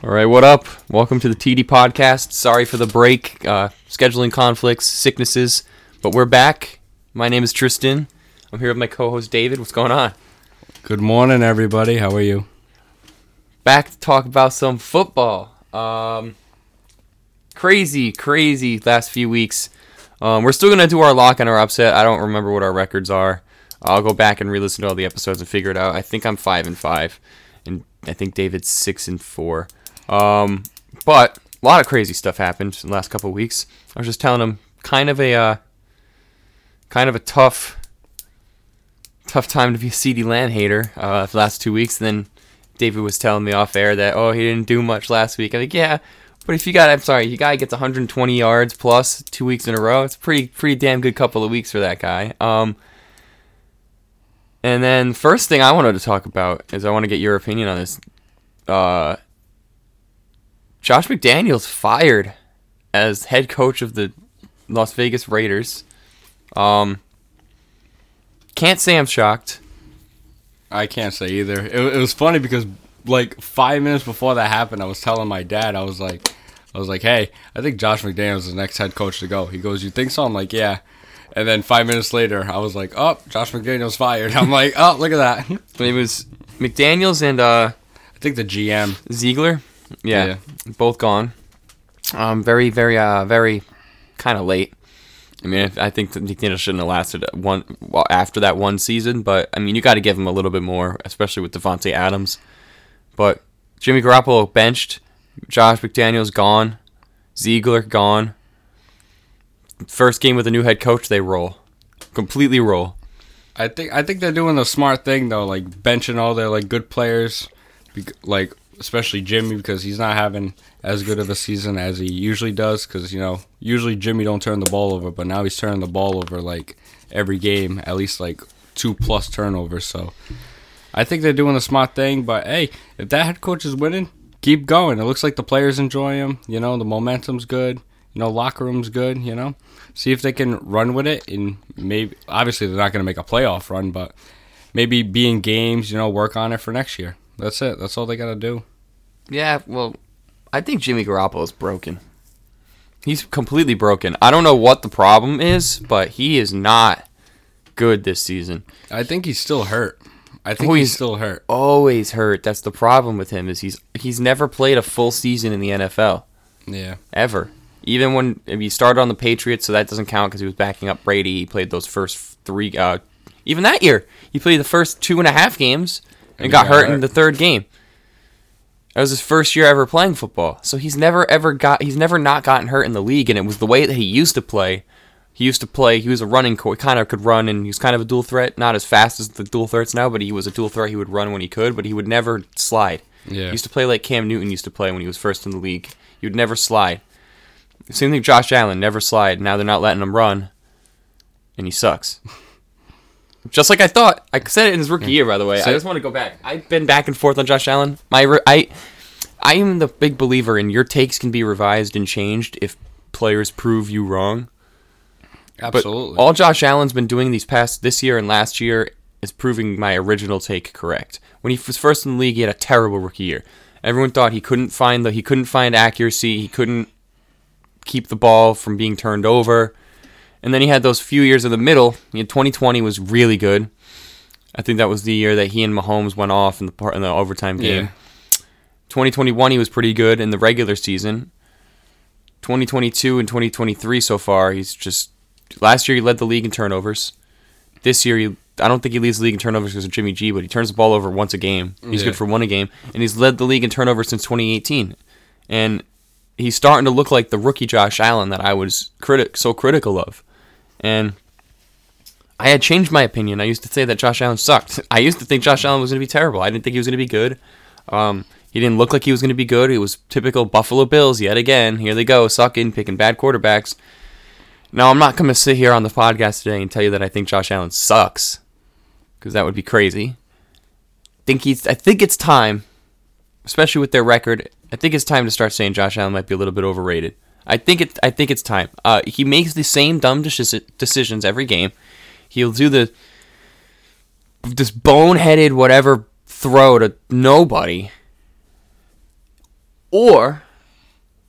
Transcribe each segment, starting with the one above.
All right, what up? Welcome to the TD podcast. Sorry for the break, uh, scheduling conflicts, sicknesses, but we're back. My name is Tristan. I'm here with my co-host David. What's going on? Good morning, everybody. How are you? Back to talk about some football. Um, crazy, crazy last few weeks. Um, we're still gonna do our lock and our upset. I don't remember what our records are. I'll go back and re-listen to all the episodes and figure it out. I think I'm five and five, and I think David's six and four. Um, but a lot of crazy stuff happened in the last couple weeks. I was just telling him kind of a uh, kind of a tough tough time to be a CeeDee Lamb hater uh, the last two weeks. And then David was telling me off air that oh he didn't do much last week. I'm like yeah, but if you got I'm sorry, you guy gets 120 yards plus two weeks in a row. It's pretty pretty damn good couple of weeks for that guy. Um, and then first thing I wanted to talk about is I want to get your opinion on this. Uh, Josh McDaniels fired as head coach of the Las Vegas Raiders. Um, can't say I'm shocked. I can't say either. It, it was funny because like five minutes before that happened, I was telling my dad, I was like, I was like, hey, I think Josh McDaniels is the next head coach to go. He goes, you think so? I'm like, yeah. And then five minutes later, I was like, oh, Josh McDaniels fired. I'm like, oh, look at that. It was McDaniels and uh, I think the GM. Ziegler. Yeah, Yeah. both gone. Um, very, very, uh, very kind of late. I mean, I think that McDaniels shouldn't have lasted one well, after that one season, but I mean, you got to give him a little bit more, especially with Davante Adams. But Jimmy Garoppolo benched, Josh McDaniels gone, Ziegler gone. First game with a new head coach, they roll, completely roll. I think I think they're doing the smart thing though, like benching all their like good players, like especially Jimmy because he's not having as good of a season as he usually does. Because you know usually Jimmy don't turn the ball over, but now he's turning the ball over like every game, at least like two plus turnovers. So I think they're doing the smart thing. But hey, if that head coach is winning, keep going. It looks like the players enjoy him. You know the momentum's good. You know locker room's good. You know see if they can run with it and maybe obviously they're not going to make a playoff run but maybe be in games you know work on it for next year that's it that's all they got to do Yeah, well, I think Jimmy Garoppolo is broken. He's completely broken. I don't know what the problem is, but he is not good this season. i think he's still hurt i think Oh, he's, he's- still hurt Always hurt. That's the problem with him is he's he's never played a full season in the NFL yeah ever. Even when if he started on the Patriots, so that doesn't count because he was backing up Brady. He played those first three. Uh, even that year, he played the first two and a half games and, he got, got hurt in the third game. That was his first year ever playing football. So he's never ever got. He's never not gotten hurt in the league, and it was the way that he used to play. He used to play. He was a running. Co- he kind of could run, and he was kind of a dual threat. Not as fast as the dual threats now, but he was a dual threat. He would run when he could, but he would never slide. Yeah. He used to play like Cam Newton used to play when he was first in the league. He would never slide. Same thing, Josh Allen never slide. Now they're not letting him run, and he sucks. Just like I thought. I said it in his rookie year, by the way. I just want to go back. I've been back and forth on Josh Allen. My I, I am the big believer in your takes can be revised and changed if players prove you wrong. But absolutely all Josh Allen's been doing these past this year and last year is proving my original take correct. When he was first in the league, he had a terrible rookie year. Everyone thought he couldn't find the he couldn't find accuracy. He couldn't keep the ball from being turned over. And then he had those few years in the middle. He had 2020 was really good. I think that was the year that he and Mahomes went off in the part in the overtime game. yeah 2021 he was pretty good in the regular season. 2022 and 2023 so far he's just last year he led the league in turnovers. This year he, I don't think he leads the league in turnovers because of Jimmy G, but he turns the ball over once a game. He's Yeah. good for one a game, and he's led the league in turnovers since 2018. And he's starting to look like the rookie Josh Allen that I was critic so critical of. And I had changed my opinion. I used to say that Josh Allen sucked. I used to think Josh Allen was going to be terrible. I didn't think he was going to be good. Um, he didn't look like he was going to be good. It was typical Buffalo Bills yet again. Here they go, sucking, picking bad quarterbacks. Now, I'm not going to sit here on the podcast today and tell you that I think Josh Allen sucks, because that would be crazy. Think he's. I think it's time, especially with their record. I think it's time to start saying Josh Allen might be a little bit overrated. I think it. I think it's time. Uh, he makes the same dumb deci- decisions every game. He'll do the this boneheaded whatever throw to nobody. or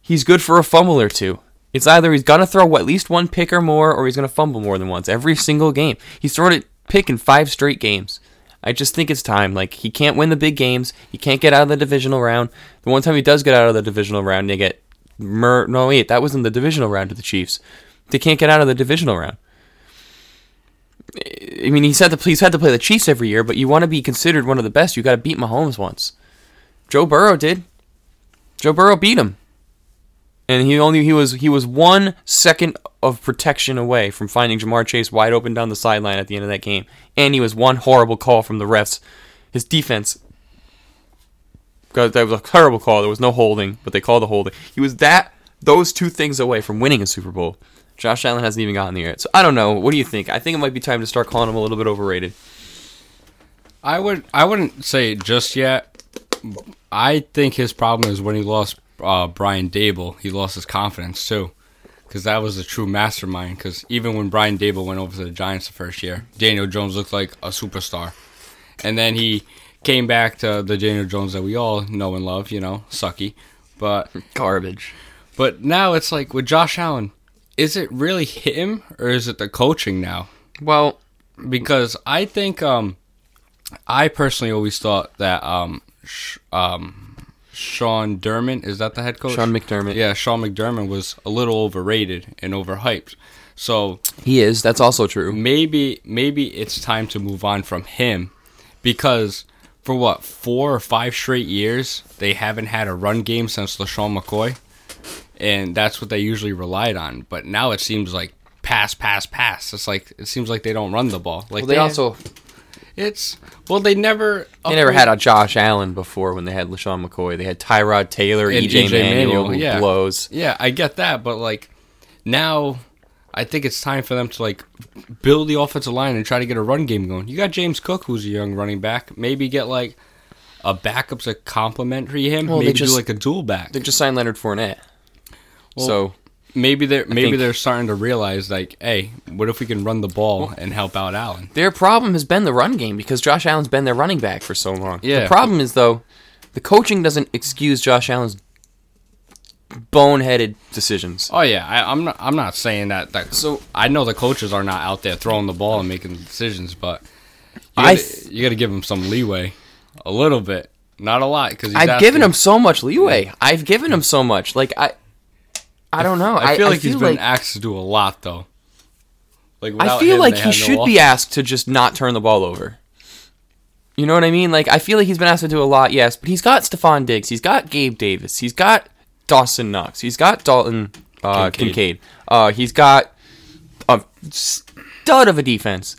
he's good for a fumble or two. It's either he's gonna throw at least one pick or more, or he's gonna fumble more than once every single game. He's thrown a pick in five straight games. I just think it's time. Like he can't win the big games. He can't get out of the divisional round. The one time he does get out of the divisional round, they get mur- no wait, that was in the divisional round to the Chiefs. They can't get out of the divisional round. I mean, he's had to he's had to play the Chiefs every year, but you want to be considered one of the best, you got to beat Mahomes once. Joe Burrow did. Joe Burrow beat him, and he only he was he was one second of protection away from finding Ja'Marr Chase wide open down the sideline at the end of that game, and he was one horrible call from the refs. His defense because that was a terrible call. There was no holding, but they called the holding. He was that those two things away from winning a Super Bowl. Josh Allen hasn't even gotten there yet. So I don't know. What do you think? I think it might be time to start calling him a little bit overrated. I would I wouldn't say just yet. I think his problem is when he lost uh, Brian Daboll, he lost his confidence too, because that was a true mastermind. Because even when Brian Daboll went over to the Giants the first year, Daniel Jones looked like a superstar, and then he came back to the Daniel Jones that we all know and love. You know, sucky, but Garbage. but now it's like with Josh Allen, is it really him or is it the coaching now? Well, because I think um, I personally always thought that um, sh- um, Sean Dermott is that the head coach? Sean McDermott. Yeah, Sean McDermott was a little overrated and overhyped. So he is. That's also true. maybe maybe it's time to move on from him because for what four or five straight years they haven't had a run game since LeSean McCoy, and that's what they usually relied on. But now it seems like pass, pass, pass. It's like it seems like they don't run the ball. Like Well, they also it's well they never they never had a Josh Allen before when they had LeSean McCoy. They had Tyrod Taylor, EJ, EJ Manuel, Manuel, who yeah. blows. Yeah, I get that, but like now I think it's time for them to like build the offensive line and try to get a run game going. You got James Cook who's a young running back. Maybe get like a backup to complementary him. Well, maybe just- do like a dual back. They just signed Leonard Fournette. so Maybe they're maybe they're starting to realize like, hey, what if we can run the ball and help out Allen? their problem has been the run game because Josh Allen's been their running back for so long. Yeah. The problem is though, the coaching doesn't excuse Josh Allen's boneheaded decisions. Oh yeah, I, I'm not. I'm not saying that. That So- I know the coaches are not out there throwing the ball and making decisions, but you I gotta, th- you got to give them some leeway, a little bit, not a lot, because I've given him so much leeway. I've given him so much. Like I, I don't know. I feel like he's feel been like- asked to do a lot though. Like I feel him, like he no should be asked to just not turn the ball over. You know what I mean? Like I feel like he's been asked to do a lot, yes, but he's got Stefon Diggs, he's got Gabe Davis, he's got Dawson Knox, he's got Dalton uh, Kincaid. Kincaid, uh, he's got a stud of a defense.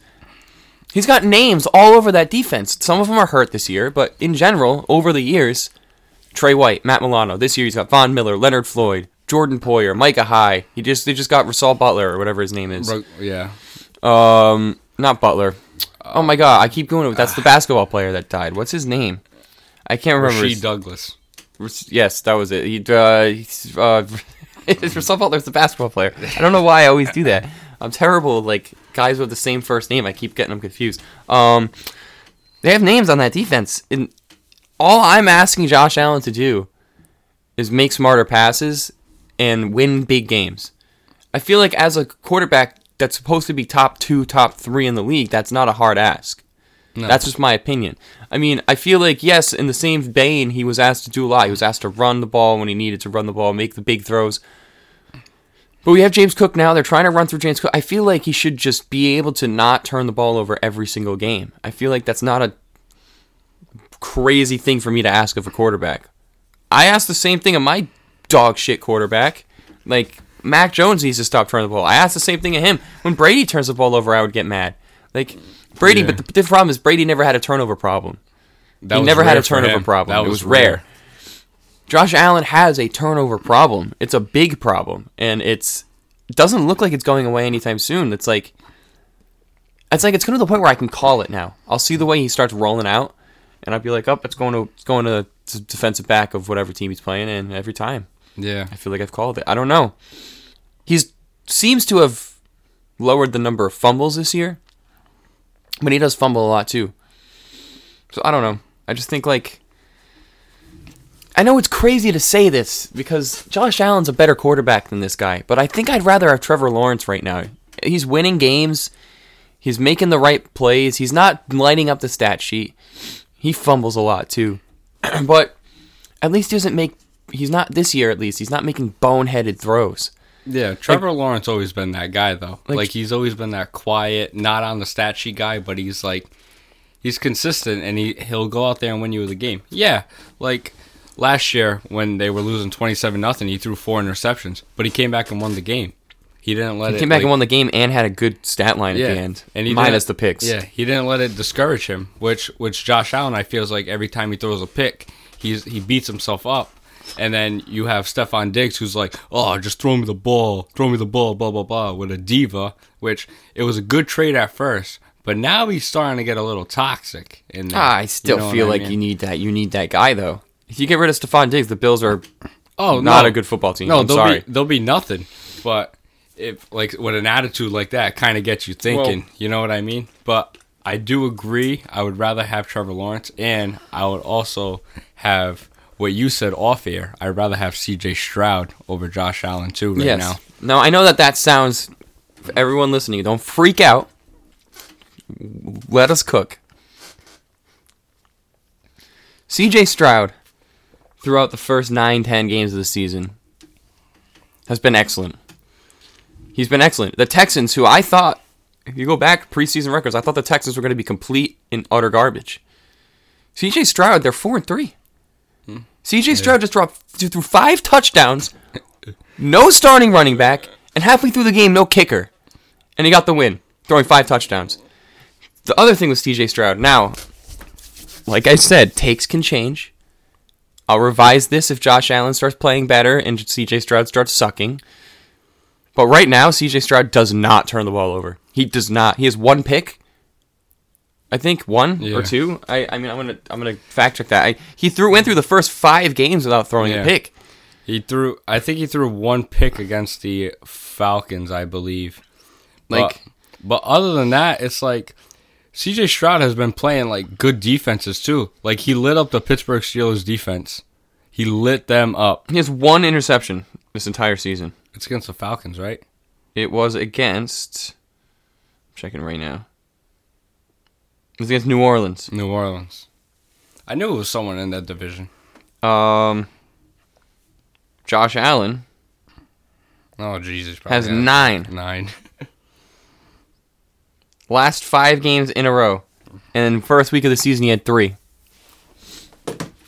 He's got names all over that defense. Some of them are hurt this year, but in general, over the years, Trey White, Matt Milano. This year he's got Von Miller, Leonard Floyd, Jordan Poyer, Micah Hyde. He just they just got Rasual Butler or whatever his name is. Yeah, Um, not Butler. Oh my God, I keep going. with That's the basketball player that died. What's his name? I can't remember. Rasheed his- Douglas. Yes, that was it. He, uh, uh, Rasual Butler's the basketball player. I don't know why I always do that. I'm terrible. Like guys with the same first name, I keep getting them confused. Um, they have names on that defense, and all I'm asking Josh Allen to do is make smarter passes and win big games. I feel like as a quarterback that's supposed to be top two, top three in the league, that's not a hard ask. No. That's just my opinion. I mean, I feel like yes, in the same vein, he was asked to do a lot. He was asked to run the ball when he needed to run the ball, make the big throws. But we have James Cook now. They're trying to run through James Cook. I feel like he should just be able to not turn the ball over every single game. I feel like that's not a crazy thing for me to ask of a quarterback. I asked the same thing of my dog shit quarterback. Like Mac Jones needs to stop turning the ball. I asked the same thing of him. When Brady turns the ball over, I would get mad. Like Brady, Yeah. but the, the problem is Brady never had a turnover problem. That he never had a turnover problem. That it was rare. Josh Allen has a turnover problem. It's a big problem, and it's it doesn't look like it's going away anytime soon. It's like it's like it's going to the point where I can call it now. I'll see the way he starts rolling out, and I'll be like, "Oh, it's going to it's going to the defensive back of whatever team he's playing." And every time, Yeah, I feel like I've called it. I don't know. He's seems to have lowered the number of fumbles this year, but he does fumble a lot too. So I don't know. I just think like I know it's crazy to say this because Josh Allen's a better quarterback than this guy, but I think I'd rather have Trevor Lawrence right now. He's winning games. He's making the right plays. He's not lighting up the stat sheet. He fumbles a lot too. but at least he doesn't make he's not this year at least. He's not making boneheaded throws. Yeah, Trevor Lawrence always been that guy though. Like- Like, he's always been that quiet, not on the stat sheet guy, but he's like he's consistent and he he'll go out there and win you the game. Yeah, like last year when they were losing twenty seven nothing, he threw four interceptions, but he came back and won the game. He didn't let He it He came back like, and won the game and had a good stat line yeah, at the end. and he minus the picks. Yeah, he didn't let it discourage him, which which Josh Allen I feels like every time he throws a pick, he's he beats himself up. And then you have Stefon Diggs who's like, "Oh, just throw me the ball, throw me the ball, blah blah blah," with a diva, which it was a good trade at first, but now he's starting to get a little toxic. In there, Ah, I still You know feel I like mean? you need that. You need that guy though. If you get rid of Stefon Diggs, the Bills are oh not no. a good football team. No, I'm they'll sorry. be they'll be nothing. But if like with an attitude like that, kind of gets you thinking. you know what I mean? But I do agree. I would rather have Trevor Lawrence, and I would also have what you said off air. I'd rather have C.J. Stroud over Josh Allen too right yes. now. Now I know that that sounds. Everyone listening, don't freak out. Let us cook. C.J. Stroud, throughout the first 9, 10 games of the season, has been excellent. He's been excellent. The Texans, who I thought, if you go back preseason records, I thought the Texans were going to be complete and utter garbage. C.J. Stroud, they're four and three. C.J. Stroud just dropped threw five touchdowns, no starting running back, and halfway through the game, no kicker, and he got the win, throwing five touchdowns. The other thing with C.J. Stroud, now, like I said, takes can change. I'll revise this if Josh Allen starts playing better and C.J. Stroud starts sucking. But right now, C.J. Stroud does not turn the ball over. He does not. He has one pick. I think one Yeah. or two. I, I mean, I'm gonna I'm gonna fact check that. I, he threw went through the first five games without throwing a pick. He threw. I think he threw one pick against the Falcons, I believe. Like- but, but other than that, it's like C.J. Stroud has been playing like good defenses too. Like he lit up the Pittsburgh Steelers defense. He lit them up. He has one interception this entire season. It's against the Falcons, right? It was against. I'm checking right now. It was against New Orleans. New Orleans. I knew it was someone in that division. Um, Josh Allen Oh Jesus! has probably nine. Nine. Last five games in a row, and then first week of the season he had three.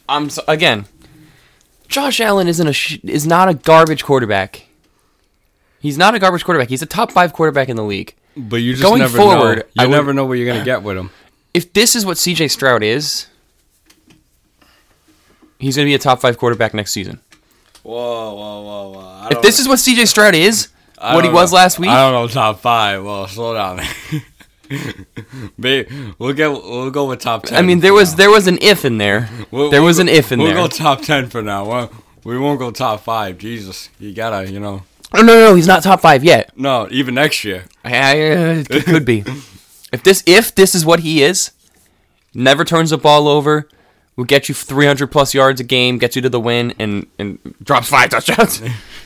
I'm so, again. Josh Allen isn't a sh- is not a garbage quarterback. He's not a garbage quarterback. He's a top five quarterback in the league. But you just Going never forward, know. I You would- never know what you're gonna get with him. If this is what C.J. Stroud is, he's going to be a top five quarterback next season. Whoa, whoa, whoa, whoa! If this is what C.J. Stroud is, what he was last week, I don't know top five. Well, slow down. Babe, we'll get we'll go with top ten. I mean, there was now. there was an if in there. We'll- there we'll was go- an if in there. we'll go top ten for now. Well, we won't go top five. Jesus, you gotta, you know. Oh, no, no, no, he's not top five yet. No, even next year. I, I, uh, it could be. If this if this is what he is, never turns the ball over, will get you 300 plus yards a game, gets you to the win, and and drops five touchdowns.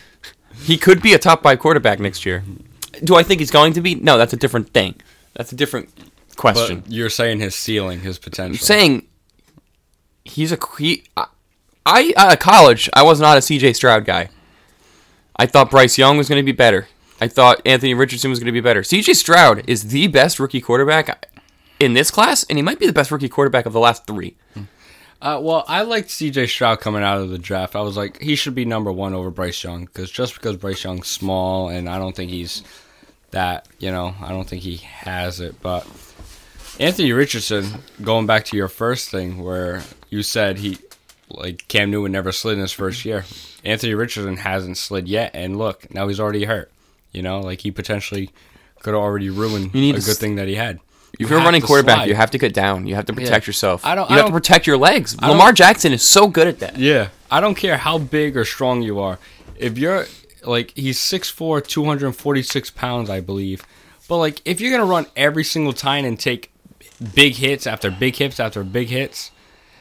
he could be a top five quarterback next year. Do I think he's going to be? No, that's a different thing. That's a different question. But you're saying his ceiling, his potential. saying he's a he, I, I at college I was not a CJ Stroud guy. I thought Bryce Young was going to be better. I thought Anthony Richardson was going to be better. CJ Stroud is the best rookie quarterback in this class, and he might be the best rookie quarterback of the last three. Uh, well, I liked C.J. Stroud coming out of the draft. I was like, he should be number one over Bryce Young because just because Bryce Young's small and I don't think he's that, you know, I don't think he has it. But Anthony Richardson, going back to your first thing where you said he, like Cam Newton never slid in his first year. Anthony Richardson hasn't slid yet, and look, now he's already hurt. You know, like he potentially could have already ruined You need a good thing that he had. If you're running quarterback, slide. you have to get down. You have to protect yourself. I don't- You I have to don't- protect your legs. don't- Lamar Jackson is so good at that. Yeah, I don't care how big or strong you are. If you're like he's 6'4", 246 pounds, I believe. But like if you're gonna run every single time and take big hits after big hits after big hits,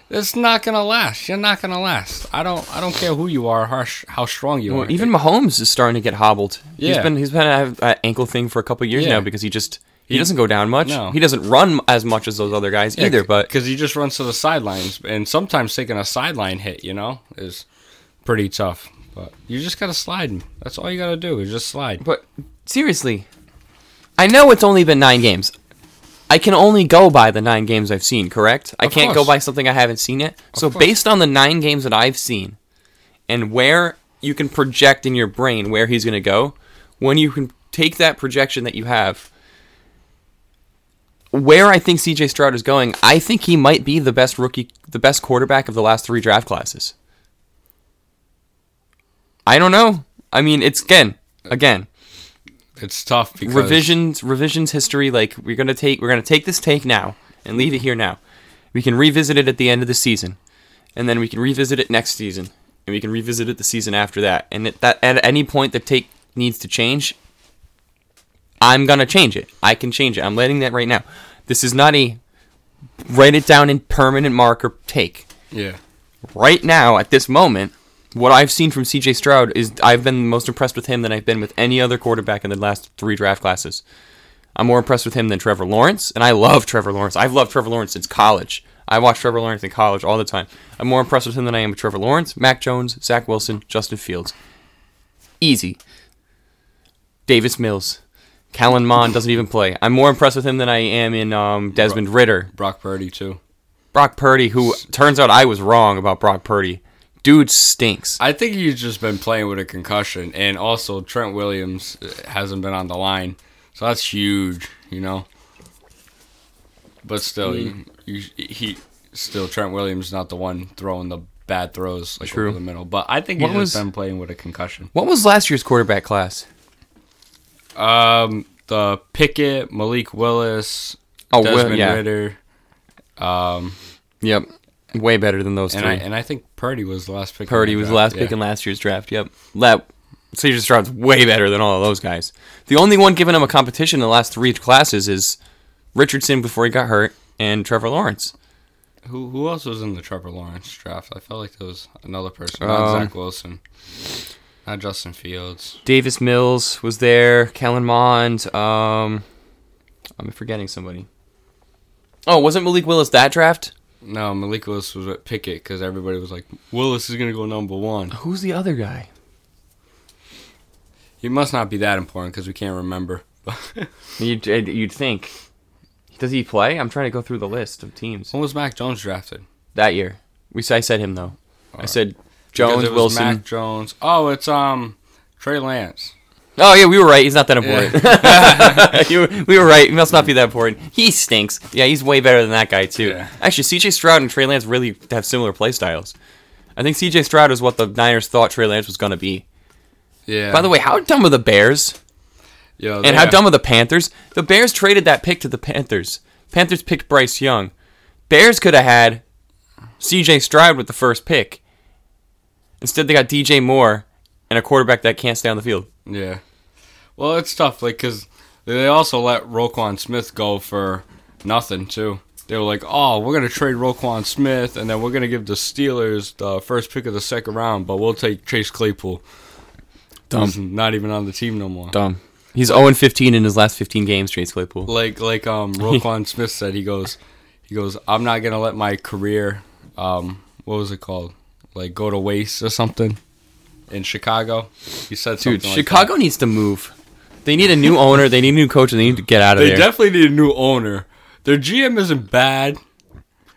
It's not gonna last. You're not gonna last. I don't. I don't care who you are, how, how strong you Well, are. even Mahomes is starting to get hobbled. He's Yeah. been he's been an ankle thing for a couple years Yeah. now because he just he, He- doesn't go down much. No. He doesn't run as much as those other guys either. But because he just runs to the sidelines, and sometimes taking a sideline hit, you know, is pretty tough. But you just gotta slide. That's all you gotta do is just slide. but seriously, I know it's only been nine games. I can only go by the nine games I've seen. Correct? I Of can't go by something I haven't seen yet. So course. based on the nine games that I've seen, and where you can project in your brain where he's going to go, when you can take that projection that you have where I think CJ Stroud is going, I think he might be the best rookie, the best quarterback of the last three draft classes. I don't know. I mean, it's again, again, It's tough because revisions, revisions history. Like we're gonna take, we're gonna take this take now and leave it here now. We can revisit it at the end of the season, and then we can revisit it next season, and we can revisit it the season after that. And at that at any point the take needs to change, I'm gonna change it. I can change it. I'm letting that right now. This is not a write it down in permanent marker take. Yeah, Right now, at this moment, what I've seen from CJ Stroud is I've been most impressed with him than I've been with any other quarterback in the last three draft classes. I'm more impressed with him than Trevor Lawrence, and I love Trevor Lawrence. I've loved Trevor Lawrence since college. I watched Trevor Lawrence in college all the time. I'm more impressed with him than I am with Trevor Lawrence, Mac Jones, Zach Wilson, Justin Fields. Easy. Davis Mills. Kellen Mond doesn't even play. I'm more impressed with him than I am in um, Desmond Ridder. Brock Purdy too. Brock Purdy, who turns out I was wrong about Brock Purdy. Dude stinks. I think he's just been playing with a concussion, and also Trent Williams uh, hasn't been on the line, so that's huge, you know. But still, you, you, he still Trent Williams is not the one throwing the bad throws like True. over the middle. But I think he's What just was- been playing with a concussion. What was last year's quarterback class? Um, the Pickett, Malik Willis, Oh, Desmond yeah. Ridder, um, Yep. Way better than those and three. I and I think Purdy was the last pick. Purdy was the last yeah. pick in last year's draft. Yep. That CJ Stroud's way better than all of those guys. The only one giving him a competition in the last three classes is Richardson before he got hurt and Trevor Lawrence. Who who else was in the Trevor Lawrence draft? I felt like there was another person, Um, not Zach Wilson, not Justin Fields. Davis Mills was there. Kellen Mond. Um, I'm forgetting somebody. Oh, wasn't Malik Willis that draft? No, Malik Willis was at Pickett because everybody was like, Willis is gonna go number one. Who's the other guy? He must not be that important because we can't remember. You'd, you'd think. Does he play? I'm trying to go through the list of teams when was Mac Jones drafted? that year. We I said him though. I Alright. said Jones, Wilson. Mac Jones. Oh, it's um Trey Lance. Oh yeah, we were right. He's not that important. You- we were right. He must not be that important. He stinks. Yeah, he's way better than that guy too. Yeah. Actually, C.J. Stroud and Trey Lance really have similar play styles. I think C.J. Stroud is what the Niners thought Trey Lance was going to be. Yeah. By the way, how dumb are the Bears? Yo, And how dumb are the Panthers? The Bears traded that pick to the Panthers. Panthers picked Bryce Young. Bears could have had C.J. Stroud with the first pick. Instead, they got D.J. Moore and a quarterback that can't stay on the field. Yeah. Well, it's tough, like, because they also let Roquan Smith go for nothing, too. They were like, oh, we're going to trade Roquan Smith, and then we're going to give the Steelers the first pick of the second round, but we'll take Chase Claypool. Dumb. Who's not even on the team no more. Dumb. He's 0 15 in his last 15 games, Chase Claypool. Like, like um, Roquan Smith said, he goes, he goes, I'm not going to let my career, um, what was it called? Like, go to waste or something in Chicago. He said something Dude, like Chicago needs to move. They need a new owner. They need a new coach, and they need to get out of They there. They definitely need a new owner. Their GM isn't bad.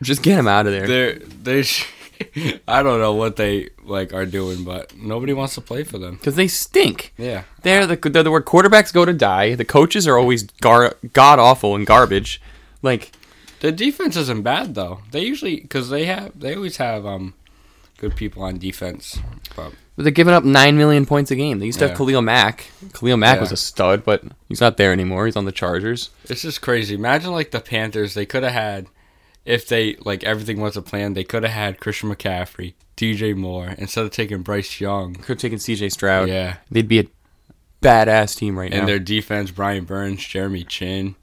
Just get him out of there. They're they. Sh- I don't know what they like are doing, but nobody wants to play for them. Because they stink. Yeah, They're the, they're the where quarterbacks go to die. The coaches are always gar- god awful and garbage. Like, the defense isn't bad though. They usually because they have they always have um good people on defense. But they're giving up 9 million points a game. They used to have Khalil Mack. Khalil Mack Yeah. was a stud, but he's not there anymore. He's on the Chargers. This is crazy. Imagine like the Panthers. They could have had if they like everything was a plan. They could have had Christian McCaffrey, DJ Moore instead of taking Bryce Young. Could have taken CJ Stroud. Yeah. They'd be a badass team right now. And their defense, Brian Burns, Jeremy Chinn.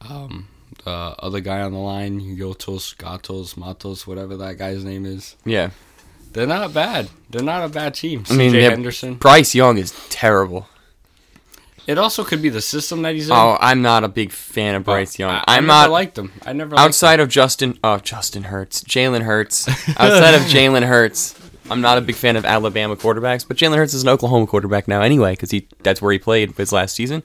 Um, the other guy on the line, Yotos, Gatos, Matos, whatever that guy's name is. Yeah. They're not bad. They're not a bad team. I mean, Henderson. Bryce Young is terrible. It also could be the system that he's in. Oh, I'm not a big fan of oh, Bryce Young. I, I I'm never not liked him. I never liked outside of Justin. Oh, Justin Hurts, Jalen Hurts. outside of Jalen Hurts, I'm not a big fan of Alabama quarterbacks. But Jalen Hurts is an Oklahoma quarterback now anyway, because he that's where he played his last season.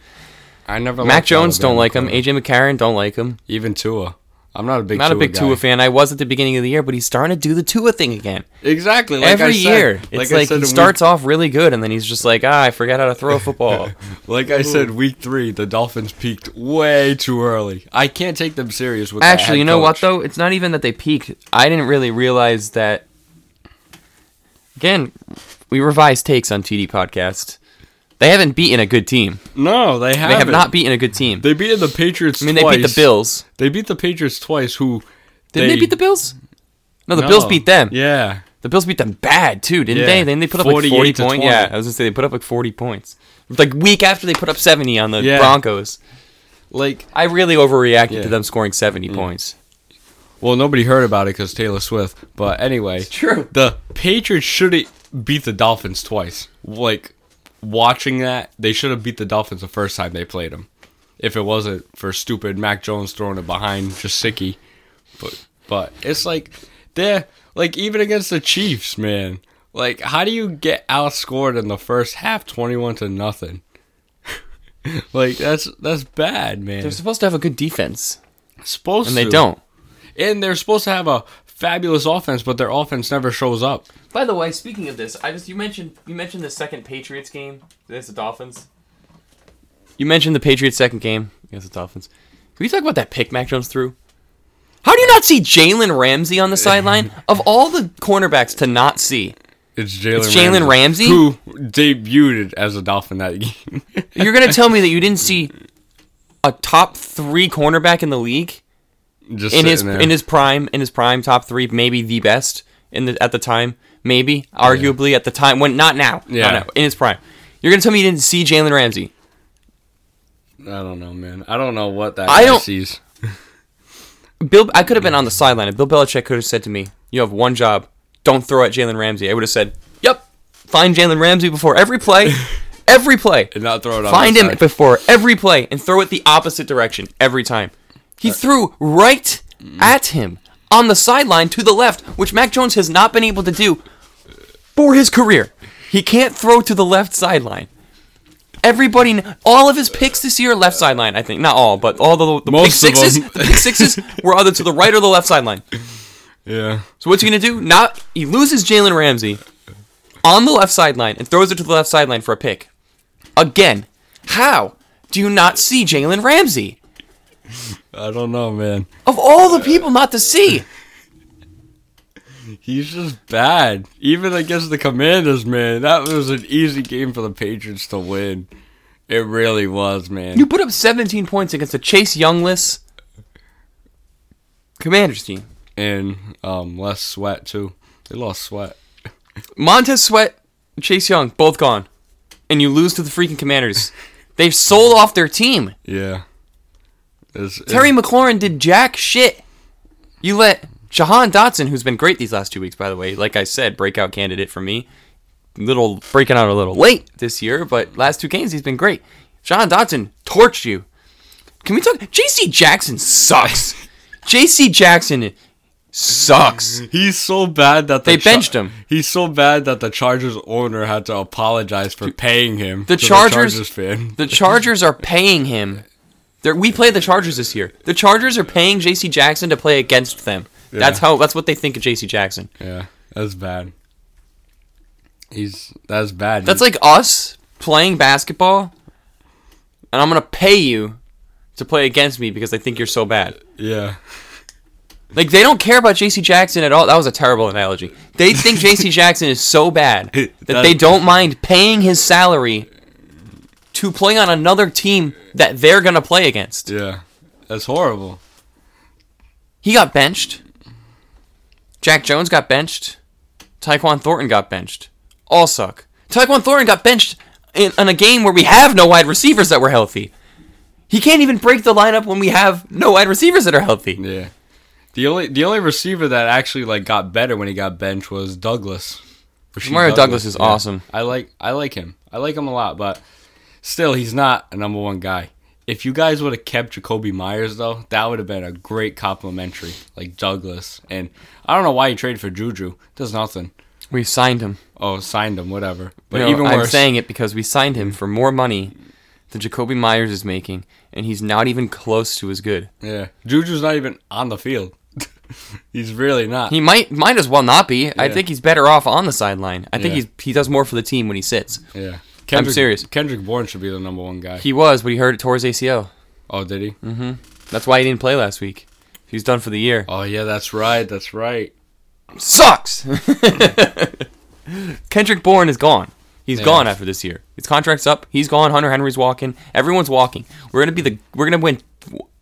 I never. Mac Jones don't like him. AJ McCarron don't like him. Even Tua. I'm not a big. Not Tua a big guy. Tua fan. I was at the beginning of the year, but he's starting to do the Tua thing again. Exactly. Like I Every said- year, it's I like, he starts off really good, and then he's just like, ah, I forgot how to throw a football. Week, like I said, week three, the Dolphins peaked way too early. I can't take them serious with. that Actually, you know what though? It's not even that they peaked. I didn't really realize that. Again, we revise takes on TD podcast. They haven't beaten a good team. No, they have. They have not beaten a good team. They beat the Patriots. I mean, twice. they beat the Bills. They beat the Patriots twice. Who Didn't they, beat the Bills? No, the No. Bills beat them. Yeah, The Bills beat them bad too, didn't Yeah. they? Then they put up like forty points. Yeah, I was gonna say they put up like forty points. Like week after they put up seventy on the Yeah. Broncos. like I really overreacted Yeah. to them scoring seventy mm. points. well, nobody heard about it because Taylor Swift. But anyway, True. the Patriots should beat the Dolphins twice. Like watching that, they should have beat the Dolphins the first time they played them. If it wasn't for stupid Mac Jones throwing it behind Gesicki. But but it's like they're like even against the Chiefs, man. Like how do you get outscored in the first half, twenty-one to nothing? like that's that's bad, man. They're supposed to have a good defense, supposed and they don't. And they're supposed to have a fabulous offense, but their offense never shows up. By the way, speaking of this, I just you mentioned you mentioned the second Patriots game against the Dolphins. You mentioned the Patriots second game against the Dolphins. Can we talk about that pick Mac Jones threw? How do you not see Jalen Ramsey on the sideline? Of all the cornerbacks to not see, It's Jalen. It's Jalen Ramsey? who debuted as a Dolphin that game. you're gonna tell me that you didn't see a top three cornerback in the league Just in his there. in his prime, in his prime, top three, maybe the best in the at the time, maybe arguably at the time when not now, Yeah. not now, in his prime. You're gonna tell me you didn't see Jalen Ramsey? I don't know, man. I don't know what that I guy don't- sees. Bill, I could have been on the sideline, and Bill Belichick could have said to me, "You have one job: don't throw at Jalen Ramsey." I would have said, "Yep, find Jalen Ramsey before every play, every play, And not throw it on find him side. before every play, and throw it the opposite direction every time." He threw right at him on the sideline to the left, which Mac Jones has not been able to do for his career. He can't throw to the left sideline. Everybody, all of his picks this year, left sideline. I think not all, but all the, the pick Most of sixes, them. the pick sixes were either to the right or the left sideline. Yeah. So what's he gonna do? Not he loses Jalen Ramsey on the left sideline and throws it to the left sideline for a pick. Again, how do you not see Jalen Ramsey? I don't know, man. Of all the people not to see, He's just bad. Even against the Commanders, man. That was an easy game for the Patriots to win. It really was, man. you put up 17 points against a Chase Youngless Commanders team. and um, less sweat too. They lost sweat. Montez Sweat, Chase Young, both gone, and you lose to the freaking Commanders. They've sold off their team. Yeah. It's, it's- Terry McLaurin did jack shit. You let Jahan Dotson, who's been great these last two weeks, by the way, like I said, breakout candidate for me. Little breaking out a little late this year, but last two games he's been great. Jahan Dotson torched you. Can we talk? J.C. Jackson sucks. J.C. Jackson sucks. He's so bad that the They benched him. He's so bad that the Chargers owner had to apologize for paying him. The Chargers- Chargers fan. The Chargers are paying him. They're, we play the Chargers this year. The Chargers are paying J.C. Jackson to play against them. That's how. That's what they think of J.C. Jackson. yeah, that's bad. He's that's bad. That's like us playing basketball, and I'm gonna pay you to play against me because I think you're so bad. yeah, Like they don't care about J.C. Jackson at all. That was a terrible analogy. They think J.C. Jackson is so bad That- they don't mind paying his salary to play on another team that they're gonna play against. yeah, that's horrible. He got benched. Jack Jones got benched. Tyquan Thornton got benched. All suck. Tyquan Thornton got benched in, in a game where we have no wide receivers that were healthy. He can't even break the lineup when we have no wide receivers that are healthy. Yeah. The only the only receiver that actually like got better when he got benched was Douglas. Mario Douglas is awesome. I like I like him. I like him a lot, but still he's not a number one guy. If you guys would have kept Jakobi Meyers though, that would have been a great complimentary, like Douglas. And I don't know why he traded for Juju. Does nothing. We signed him. Oh, signed him, whatever. But no, even I'm saying it because we signed him for more money than Jakobi Meyers is making, and he's not even close to as good. yeah, Juju's not even on the field. he's really not. He might might as well not be. I think he's better off on the sideline. I think Yeah. he's he does more for the team when he sits. yeah, serious. Kendrick Bourne should be the number one guy. He was, but he hurt it towards ACL. oh, did he? Mm-hmm. That's why he didn't play last week. He's done for the year. Oh yeah, that's right. That's right. Sucks. Kendrick Bourne is gone. He's Yeah. gone after this year. His contract's up. He's gone. Hunter Henry's walking. Everyone's walking. We're gonna be the. We're gonna win.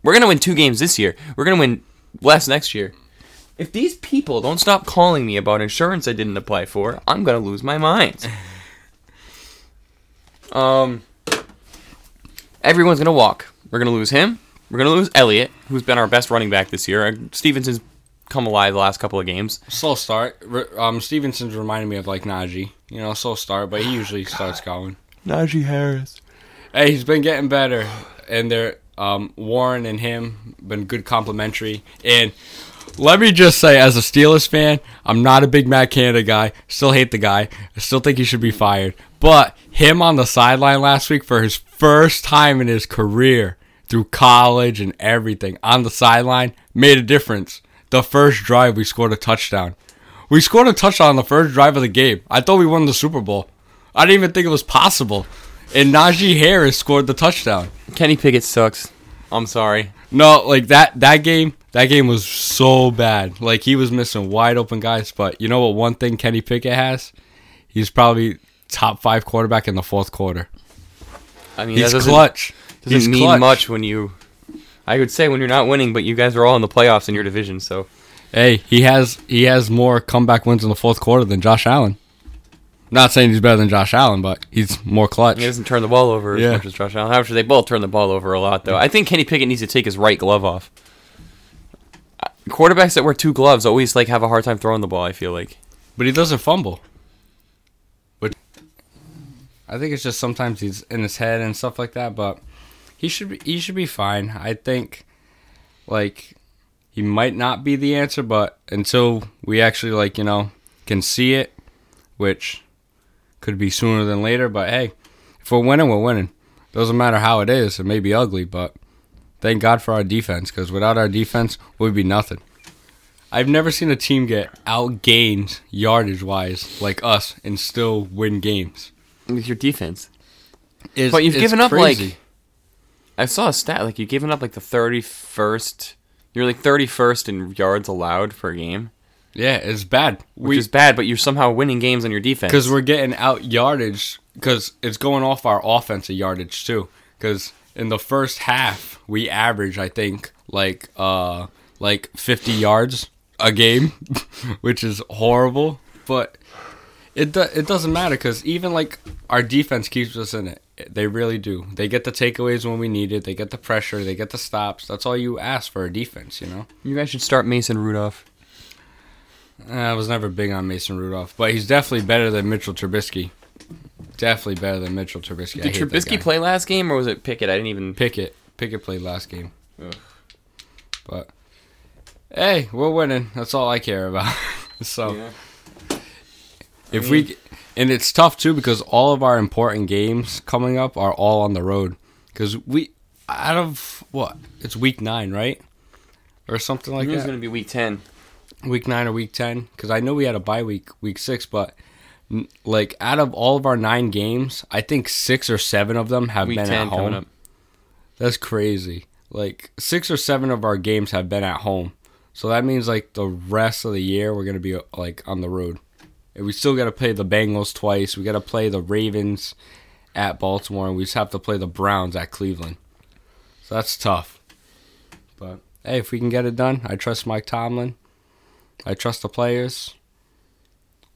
We're gonna win two games this year. We're gonna win less next year. If these people don't stop calling me about insurance I didn't apply for, I'm gonna lose my mind. Um, everyone's gonna walk. We're gonna lose him. We're gonna lose Elliott, who's been our best running back this year. Uh, Stevenson's come alive the last couple of games. Slow start. Re- Um, Stevenson's reminding me of like Najee. You know, slow start, but he usually starts going. Najee Harris. Hey, he's been getting better, and they're um, Warren and him been good complimentary. And let me just say, as a Steelers fan, I'm not a big Matt Canada guy. Still hate the guy. I still think he should be fired. But him on the sideline last week for his first time in his career through college and everything on the sideline made a difference. The first drive, we scored a touchdown. We scored a touchdown on the first drive of the game. I thought we won the Super Bowl. I didn't even think it was possible. And Najee Harris scored the touchdown. Kenny Pickett sucks. I'm sorry. No, like that that game, that game was so bad. Like he was missing wide open guys, but you know what one thing Kenny Pickett has? He's probably top 5 quarterback in the fourth quarter. I mean, He's that doesn't, clutch. doesn't He's mean clutch. much when you. I would say when you're not winning, but you guys are all in the playoffs in your division, so Hey, he has he has more comeback wins in the fourth quarter than Josh Allen. Not saying he's better than Josh Allen, but he's more clutch. he doesn't turn the ball over as Yeah. much as Josh Allen. However, they both turn the ball over a lot, though. I think Kenny Pickett needs to take his right glove off. Uh, Quarterbacks that wear two gloves always like have a hard time throwing the ball. I feel like. But he doesn't fumble. But I think it's just sometimes he's in his head and stuff like that. But he should be he should be fine. I think like he might not be the answer, but until we actually like you know can see it, which could be sooner than later. But hey, if we're winning, we're winning. Doesn't matter how it is. It may be ugly, but thank God for our defense because without our defense, we'd be nothing. I've never seen a team get outgained yardage wise like us and still win games. With your defense, It's, But you've given up, like- I saw a stat like you've given up like the thirty first. You're like thirty first in yards allowed per game, yeah, it's bad. which We is bad. But you're somehow winning games on your defense. because we're getting out yardage because it's going off our offensive yardage too. Because in the first half we average I think like uh like 50 yards a game, which is horrible. But it do, it doesn't matter because even like our defense keeps us in it. They really do. They get the takeaways when we need it. They get the pressure. They get the stops. That's all you ask for a defense, you know. you guys should start Mason Rudolph. I was never big on Mason Rudolph, but he's definitely better than Mitchell Trubisky. Definitely better than Mitchell Trubisky. Did Trubisky play last game or was it Pickett? I didn't even. Pickett. Pickett played last game. Ugh. But hey, we're winning. That's all I care about. so Yeah. if we and it's tough too because all of our important games coming up are all on the road because we out of what it's week nine right or something like It's that. going to be week ten. Week nine or week ten because I know we had a bye week week six, but like out of all of our nine games, I think six or seven of them have Week been at home. That's crazy. Like six or seven of our games have been at home, so that means like the rest of the year we're gonna be like on the road. And we still got to play the Bengals twice. We got to play the Ravens at Baltimore, and we just have to play the Browns at Cleveland. So that's tough. But hey, if we can get it done, I trust Mike Tomlin. I trust the players.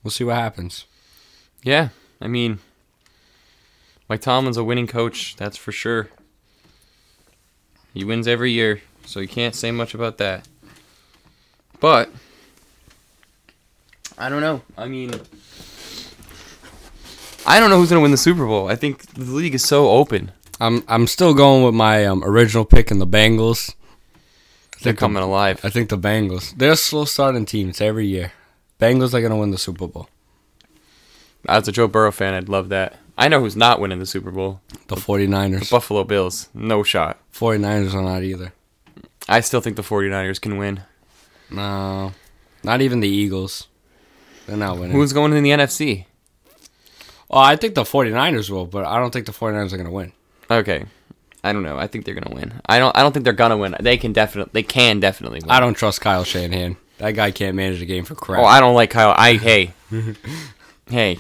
We'll see what happens. Yeah, I mean, Mike Tomlin's a winning coach. That's for sure. He wins every year, so you can't say much about that. But I don't know. I mean, I don't know who's gonna win the Super Bowl. I think the league is so open. I'm I'm still going with my um, original pick in the Bengals. They're coming alive. I think the Bengals. They're a slow starting team. It's every year. Bengals are gonna win the Super Bowl. As a Joe Burrow fan, I'd love that. I know who's not winning the Super Bowl. The 49ers. Buffalo Bills. No shot. 49ers are not either. I still think the 49ers can win. No. Not even the Eagles. They're not winning. Who's going in the NFC? oh, I think the 49ers will, but I don't think the 49ers are gonna win. Okay. I don't know. I think they're gonna win. I don't. I don't think they're gonna win. They can definitely. They can definitely win. I don't trust Kyle Shanahan. That guy can't manage a game for crap. Oh, I don't like Kyle. I hey, hey.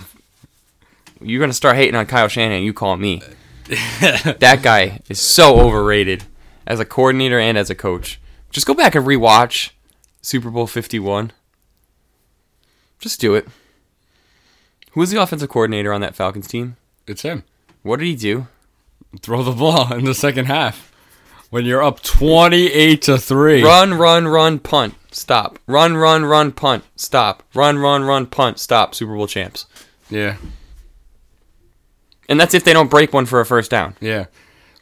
You're gonna start hating on Kyle Shanahan. You call me. that guy is so overrated as a coordinator and as a coach. Just go back and rewatch Super Bowl 51. Just do it. Who was the offensive coordinator on that Falcons team? it's him. What did he do? Throw the ball in the second half. When you're up 28 to 3. Run, run, run, punt, stop. Run, run, run, punt, stop. Run, run, run, punt, stop. Super Bowl champs. Yeah. And that's if they don't break one for a first down. Yeah.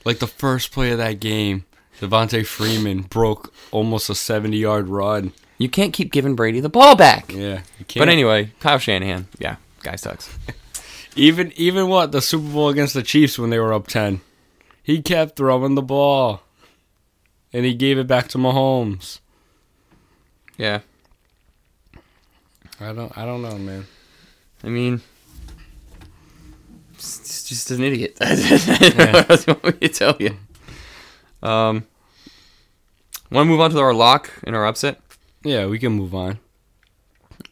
Like the first play of that game, Devonta Freeman broke almost a 70 yard run. You can't keep giving Brady the ball back. Yeah. But anyway, Kyle Shanahan, yeah, guy sucks. Even even what the Super Bowl against the Chiefs when they were up 10. He kept throwing the ball. And he gave it back to Mahomes. Yeah, I don't I don't know, man. I mean, he's just an idiot. what else you want me to tell you? Um, want to move on to our lock and our upset? Yeah, we can move on.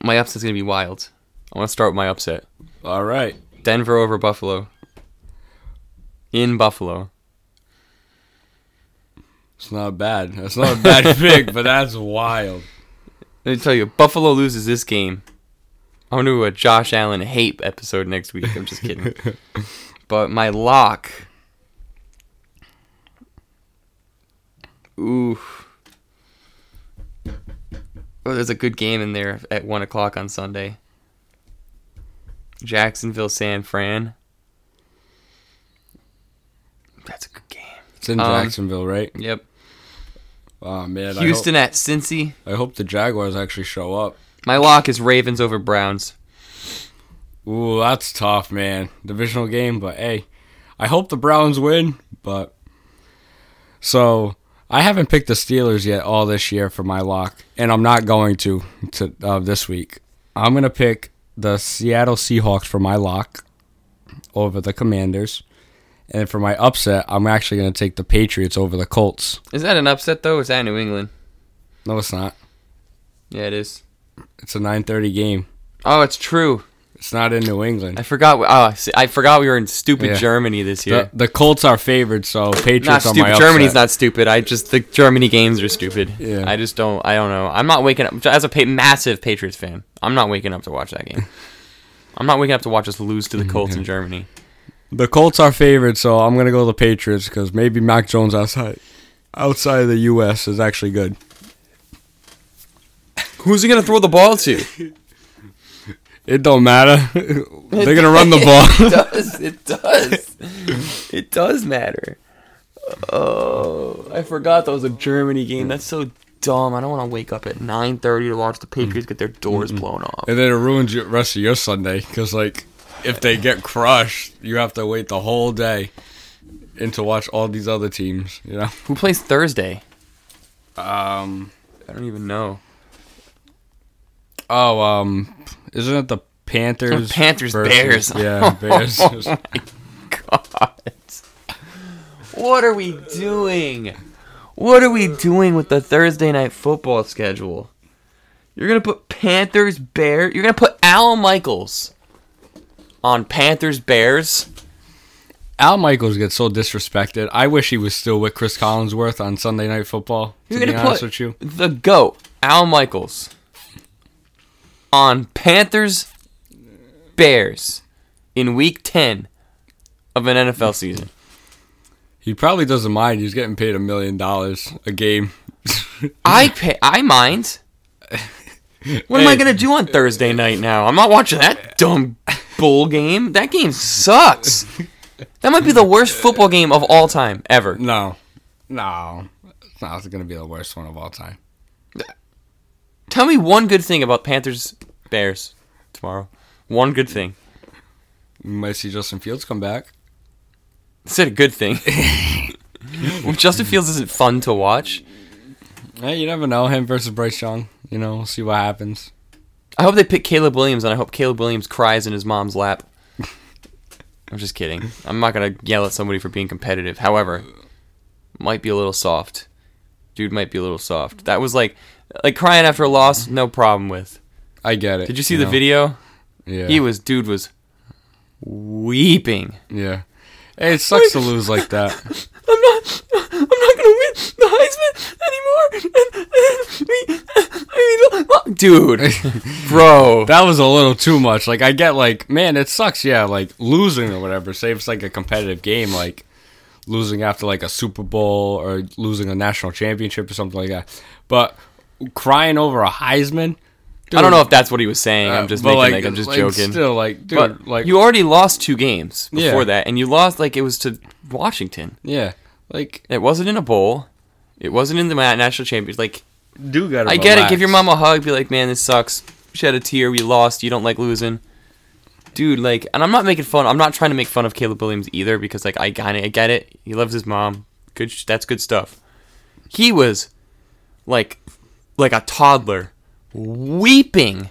My upset's gonna be wild. I want to start with my upset. All right. Denver over Buffalo. In Buffalo. It's not bad. That's not a bad pick, but that's wild. Let me tell you, Buffalo loses this game. I'm gonna do a Josh Allen hate episode next week. I'm just kidding. but my lock. Ooh. Oh, there's a good game in there at one o'clock on Sunday. Jacksonville San Fran. That's a good game. It's in Um, Jacksonville, right? Yep. Oh man, Houston at Cincy. I hope, I hope the Jaguars actually show up. My lock is Ravens over Browns. Ooh, that's tough, man. Divisional game, but hey, I hope the Browns win. But so I haven't picked the Steelers yet all this year for my lock, and I'm not going to to uh, this week. I'm gonna pick the Seattle Seahawks for my lock over the Commanders, and for my upset, I'm actually gonna take the Patriots over the Colts. Is that an upset though? Is that New England? No, it's not. Yeah, it is. It's a 9:30 game. Oh, it's true. It's not in New England. I forgot. Oh, see, I forgot we were in stupid Yeah. Germany this year. The, the Colts are favored, so Patriots not are stupid. my upset. Germany's not stupid. I just the Germany games are stupid. Yeah. I just don't. I don't know. I'm not waking up as a pa- massive Patriots fan. I'm not waking up to watch that game. I'm not waking up to watch us lose to the Colts in Germany. The Colts are favored, so I'm gonna go to the Patriots because maybe Mac Jones outside outside of the U.S. is actually good. Who's he gonna throw the ball to? It don't matter. They're gonna run the ball. it does. It does. it does matter. Oh, I forgot that was a Germany game. That's so dumb. I don't want to wake up at 9:30 to watch the Patriots get their doors blown off. and then it ruins the rest of your Sunday because, like, if they get crushed, you have to wait the whole day and to watch all these other teams. You know. Who plays Thursday? Um. I don't even know. Oh. Um. Isn't it the Panthers? Panthers, versus- Bears. Yeah, Bears. Oh my god. What are we doing? What are we doing with the Thursday night football schedule? You're gonna put Panthers Bears. You're gonna put Al Michaels on Panthers Bears. Al Michaels gets so disrespected. I wish he was still with Chris Collinsworth on Sunday Night Football. To You're be gonna honest put with you, the goat Al Michaels on Panthers Bears in Week Ten of an NFL season. He probably doesn't mind. He's getting paid a million dollars a game. I pay. I mind. What am I gonna do on Thursday night now? I'm not watching that dumb bull game. That game sucks. That might be the worst football game of all time ever. No, no, it's not going to be the worst one of all time. Tell me one good thing about Panthers Bears tomorrow. One good thing. You might see Justin Fields come back. I said a good thing. Well, Justin Fields isn't fun to watch. Hey, you never know. Him versus Bryce Young. You know, we'll see what happens. I hope they pick Caleb Williams, and I hope Caleb Williams cries in his mom's lap. I'm just kidding. I'm not gonna yell at somebody for being competitive. However, might be a little soft. Dude might be a little soft. That was like, like crying after a loss. No problem with. I get it. Did you see the know? video? Yeah. He was, dude was weeping. Yeah. Hey, it sucks to lose like that. I'm not. I'm not gonna win the Heisman anymore. I mean, dude, bro. That was a little too much. Like I get like, man, it sucks. Yeah, like losing or whatever. Say if it's like a competitive game, like losing after like a Super Bowl or losing a national championship or something like that. But crying over a Heisman. I don't know if that's what he was saying. I'm uh, just making like, like, I'm just like, joking. Still, like, dude, but like you already lost two games before Yeah. that, and you lost like it was to Washington. yeah, like It wasn't in a bowl. It wasn't in the national championship. Like do gotta. I get it. Give your mom a hug. Be like, man, this sucks. Shed a tear. We lost. You don't like losing, dude. Like, and I'm not making fun. I'm not trying to make fun of Caleb Williams either because like I kind I get it. He loves his mom. Good. That's good stuff. He was like like a toddler, weeping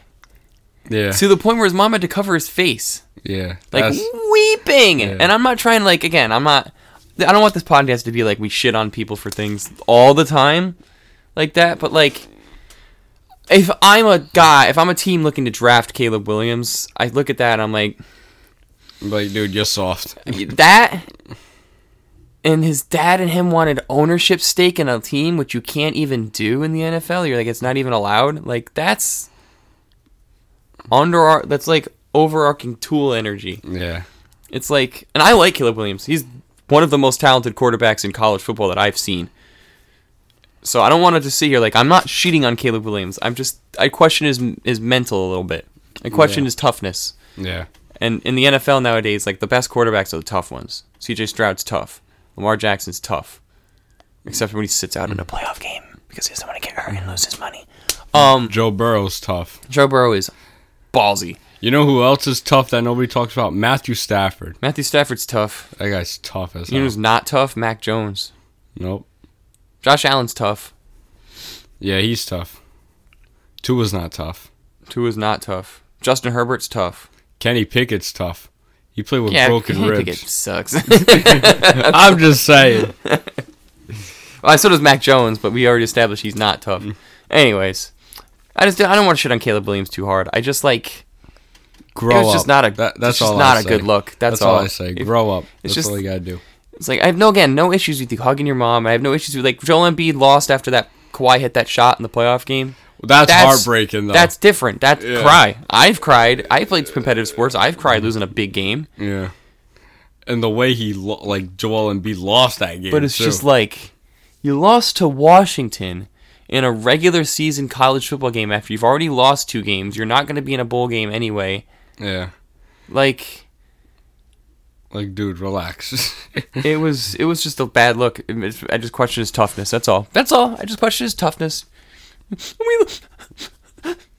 Yeah, to the point where his mom had to cover his face. yeah. like that's- weeping. Yeah. And I'm not trying to like again. I'm not. I don't want this podcast to be like we shit on people for things all the time, like that. But like, if I'm a guy, if I'm a team looking to draft Caleb Williams, I look at that and I'm like like, dude, you're soft. that. And his dad and him wanted ownership stake in a team, which you can't even do in the NFL. You're like, it's not even allowed. Like that's under our. That's like overarching tool energy. Yeah, It's like, and I like Caleb Williams. He's one of the most talented quarterbacks in college football that I've seen. So I don't want to just sit here like I'm not cheating on Caleb Williams. I'm just I question his his mental a little bit. I question Yeah. his toughness. yeah. And in the NFL nowadays, like the best quarterbacks are the tough ones. C.J. Stroud's tough. Lamar Jackson's tough, except when he sits out in a playoff game because he doesn't want to get hurt and lose his money. Um, Joe Burrow's tough. Joe Burrow is ballsy. You know who else is tough that nobody talks about? Matthew Stafford. Matthew Stafford's tough. That guy's tough as You know hell. who's not tough? Mac Jones. Nope. Josh Allen's tough. Yeah, he's tough. Tua's not tough. Tua's not tough. Justin Herbert's tough. Kenny Pickett's tough. He play with Yeah, broken ribs. Pickett sucks. I'm just saying. well, so does Mac Jones, but we already established he's not tough. Mm. Anyways, I just I don't want to shit on Caleb Williams too hard. I just like Grow it up. just not a That- that's all not I a say. good look. That's, That's all I say. Grow up. it's That's just- all you gotta do. It's like I have no again no issues with you hugging your mom. I have no issues with like Joel Embiid lost after that Kawhi hit that shot in the playoff game. That's, That's- heartbreaking, though. That's different. That's Yeah. cry. I've cried. I played competitive sports. I've cried losing a big game. yeah. And the way he lo- like Joel Embiid lost that game, But it's too. just like you lost to Washington in a regular season college football game after you've already lost two games. You're not going to be in a bowl game anyway. yeah. Like Like, dude, relax. it was, it was just a bad look. I just questioned his toughness. That's all. That's all. I just questioned his toughness. We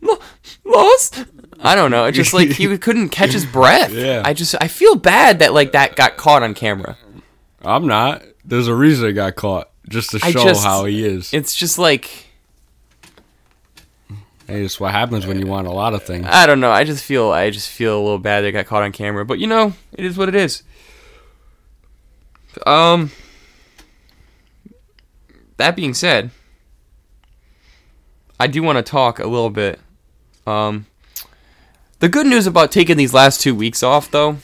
lo- lost. I don't know. Just like he couldn't catch his breath. Yeah. I just I feel bad that like that got caught on camera. I'm not. There's a reason it got caught, just to show just- how he is. It's just like hey, it's what happens when you want a lot of things. I don't know. I just feel I just feel a little bad that got caught on camera. But you know, it is what it is. Um. That being said, I do want to talk a little bit. Um, the good news about taking these last two weeks off, though,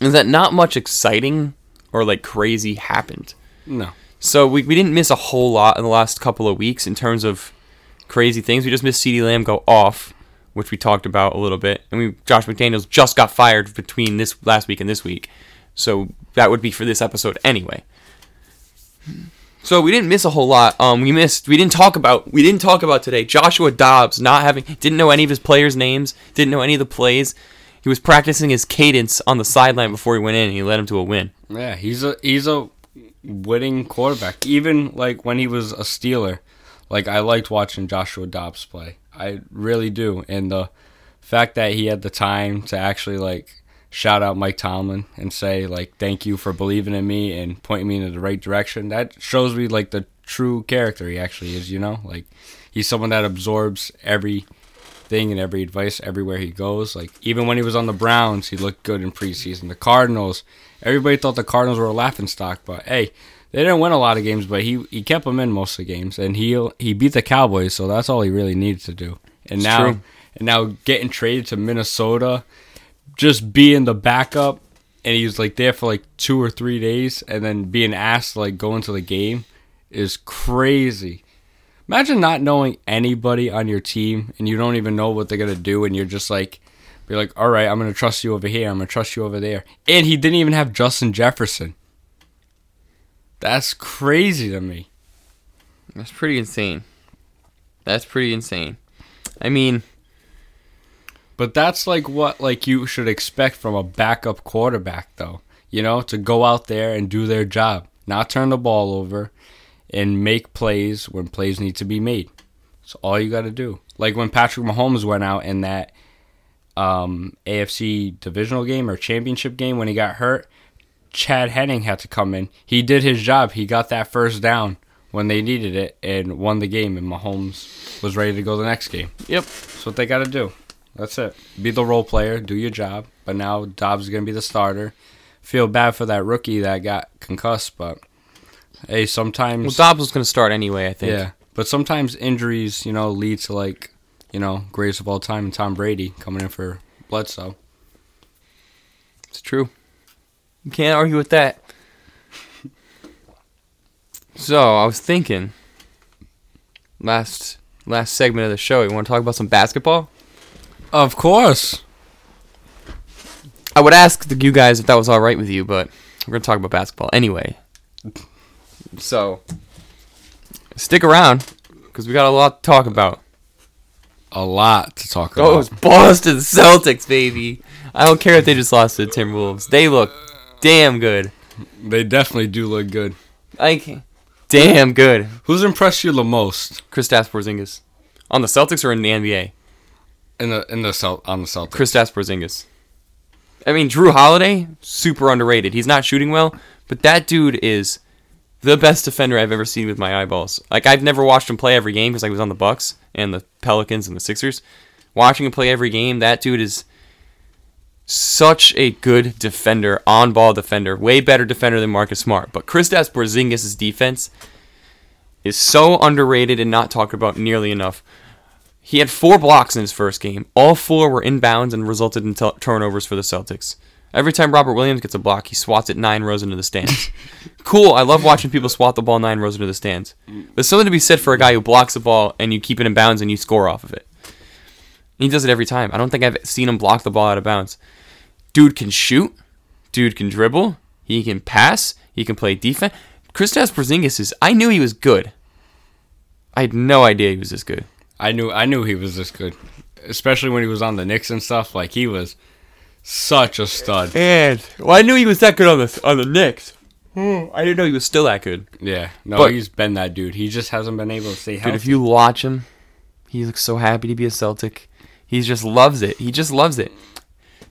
is that not much exciting or like crazy happened. No. So we, we didn't miss a whole lot in the last couple of weeks in terms of crazy things. We just missed CeeDee Lamb go off, which we talked about a little bit, and we Josh McDaniels just got fired between this last week and this week, so that would be for this episode anyway. So we didn't miss a whole lot. Um, we missed. We didn't talk about. We didn't talk about today. Joshua Dobbs not having. Didn't know any of his players' names. Didn't know any of the plays. He was practicing his cadence on the sideline before he went in. and He led him to a win. Yeah, he's a he's a winning quarterback. Even like when he was a Steeler, like I liked watching Joshua Dobbs play. I really do. And the fact that he had the time to actually like shout out Mike Tomlin and say like thank you for believing in me and pointing me in the right direction. That shows me like the true character he actually is, you know? Like he's someone that absorbs everything and every advice everywhere he goes. Like even when he was on the Browns, he looked good in preseason. The Cardinals, everybody thought the Cardinals were a laughing stock, but hey, they didn't win a lot of games, but he he kept them in most of the games, and he he beat the Cowboys, so that's all he really needed to do. And It's now true. and now getting traded to Minnesota, just being the backup, and he was like there for like two or three days, and then being asked to like go into the game is crazy. Imagine not knowing anybody on your team, and you don't even know what they're gonna do, and you're just like. Be like, all right, I'm gonna trust you over here. I'm gonna trust you over there. And he didn't even have Justin Jefferson. That's crazy to me. That's pretty insane. That's pretty insane. I mean, But that's like what like you should expect from a backup quarterback though. You know, to go out there and do their job, not turn the ball over and make plays when plays need to be made. That's all you got to do. Like when Patrick Mahomes went out in that um, AFC divisional game or championship game when he got hurt, Chad Henne had to come in. He did his job. He got that first down when they needed it and won the game and Mahomes was ready to go the next game. yep. That's what they got to do. That's it. Be the role player, do your job. But now Dobbs is going to be the starter. Feel bad for that rookie that got concussed, but hey, sometimes Well, Dobbs was going to start anyway. I think. yeah, but sometimes injuries, you know, lead to like, you know, greatest of all time and Tom Brady coming in for Bledsoe. It's true. You can't argue with that. So I was thinking, last last segment of the show, you want to talk about some basketball? Of course. I would ask the, you guys if that was all right with you, but we're gonna talk about basketball anyway. So stick around because we got a lot to talk about. A lot to talk oh, about. Those Boston Celtics, baby. I don't care if they just lost to the Timberwolves. They look damn good. They definitely do look good. Like damn good. Who's impressed you the most Kristaps Porzingis on the Celtics or in the NBA? In the in the Celt on the Celtics? Kristaps Porzingis. I mean, Jrue Holiday, super underrated. He's not shooting well, but that dude is the best defender I've ever seen with my eyeballs. Like I've never watched him play every game because I was on the Bucks and the Pelicans and the Sixers. Watching him play every game, that dude is such a good defender, on-ball defender, way better defender than Marcus Smart. But Kristaps Porzingis' defense is so underrated and not talked about nearly enough. He had four blocks in his first game. All four were inbounds and resulted in t- turnovers for the Celtics. Every time Robert Williams gets a block, he swats it nine rows into the stands. cool. I love watching people swat the ball nine rows into the stands. There's something to be said for a guy who blocks the ball and you keep it in bounds and you score off of it. He does it every time. I don't think I've seen him block the ball out of bounds. Dude can shoot. Dude can dribble. He can pass. He can play defense. Kristaps Porzingis is. I knew he was good. I had no idea he was this good. I knew I knew he was this good, especially when he was on the Knicks and stuff. Like he was such a stud. And well, I knew he was that good on the on the Knicks. Hmm, I didn't know he was still that good. Yeah, no, But- he's been that dude. He just hasn't been able to stay Dude, if you watch him, he looks so happy to be a Celtic. He just loves it. He just loves it.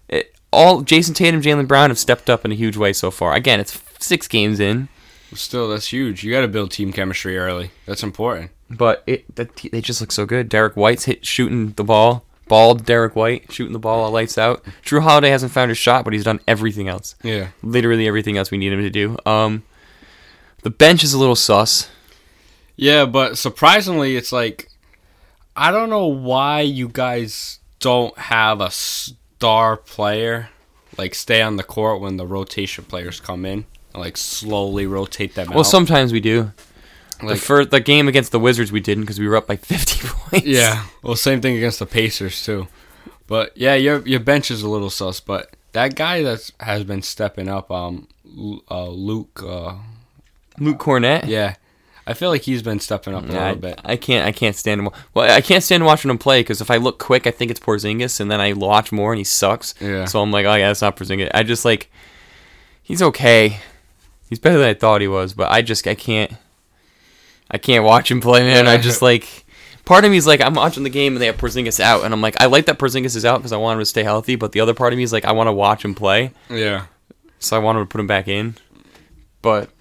it all Jayson Tatum, Jaylen Brown have stepped up in a huge way so far. Again, it's six games in, Still, that's huge. You got to build team chemistry early. That's important. But it that, they just look so good. Derrick White's hit shooting the ball. Bald Derrick White shooting the ball all lights out. Jrue Holiday hasn't found his shot, but he's done everything else. Yeah. Literally everything else we need him to do. Um, the bench is a little sus. Yeah, but surprisingly, it's like I don't know why you guys don't have a star player like stay on the court when the rotation players come in and like slowly rotate them Well, out. sometimes we do. The first the game against the Wizards we didn't because we were up by 50 points. Yeah. Well, same thing against the Pacers too. But yeah, your your bench is a little sus. But that guy that has been stepping up, um, uh, Luke, uh, Luke Kornet. Yeah, I feel like he's been stepping up a Yeah, little bit. I, I can't. I can't stand him. Well, I can't stand watching him play because if I look quick, I think it's Porzingis, and then I watch more and he sucks. Yeah. So I'm like, oh yeah, it's not Porzingis. I just like, he's okay. He's better than I thought he was, but I just I can't. I can't watch him play, man. I just like. Part of me is like, I'm watching the game and they have Porzingis out, and I'm like, I like that Porzingis is out because I want him to stay healthy. But the other part of me is like, I want to watch him play, Yeah. so I wanted to put him back in. But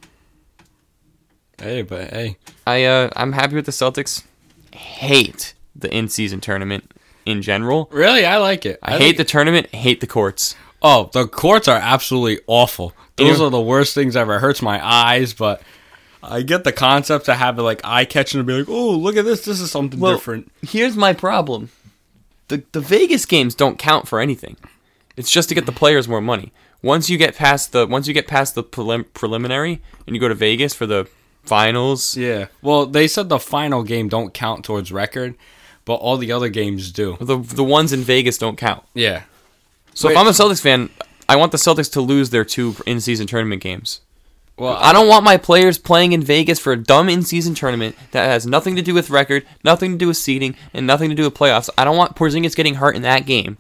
Hey, but hey, I uh, I'm happy with the Celtics. Hate the in-season tournament in general. really, I like it. I, hate the tournament. Hate the courts. Oh, the courts are absolutely awful. Those are the worst things ever. It hurts my eyes, but I get the concept to have it like eye catching to be like, oh, look at this. This is something Well, different. Here's my problem. The the Vegas games don't count for anything. It's just to get the players more money. Once you get past the once you get past the prelim- preliminary and you go to Vegas for the finals. Yeah. Well, they said the final game don't count towards record, but all the other games do. The the ones in Vegas don't count. Yeah. So Wait. if I'm a Celtics fan, I want the Celtics to lose their two in-season tournament games. Well, I don't want my players playing in Vegas for a dumb in-season tournament that has nothing to do with record, nothing to do with seeding, and nothing to do with playoffs. I don't want Porzingis getting hurt in that game.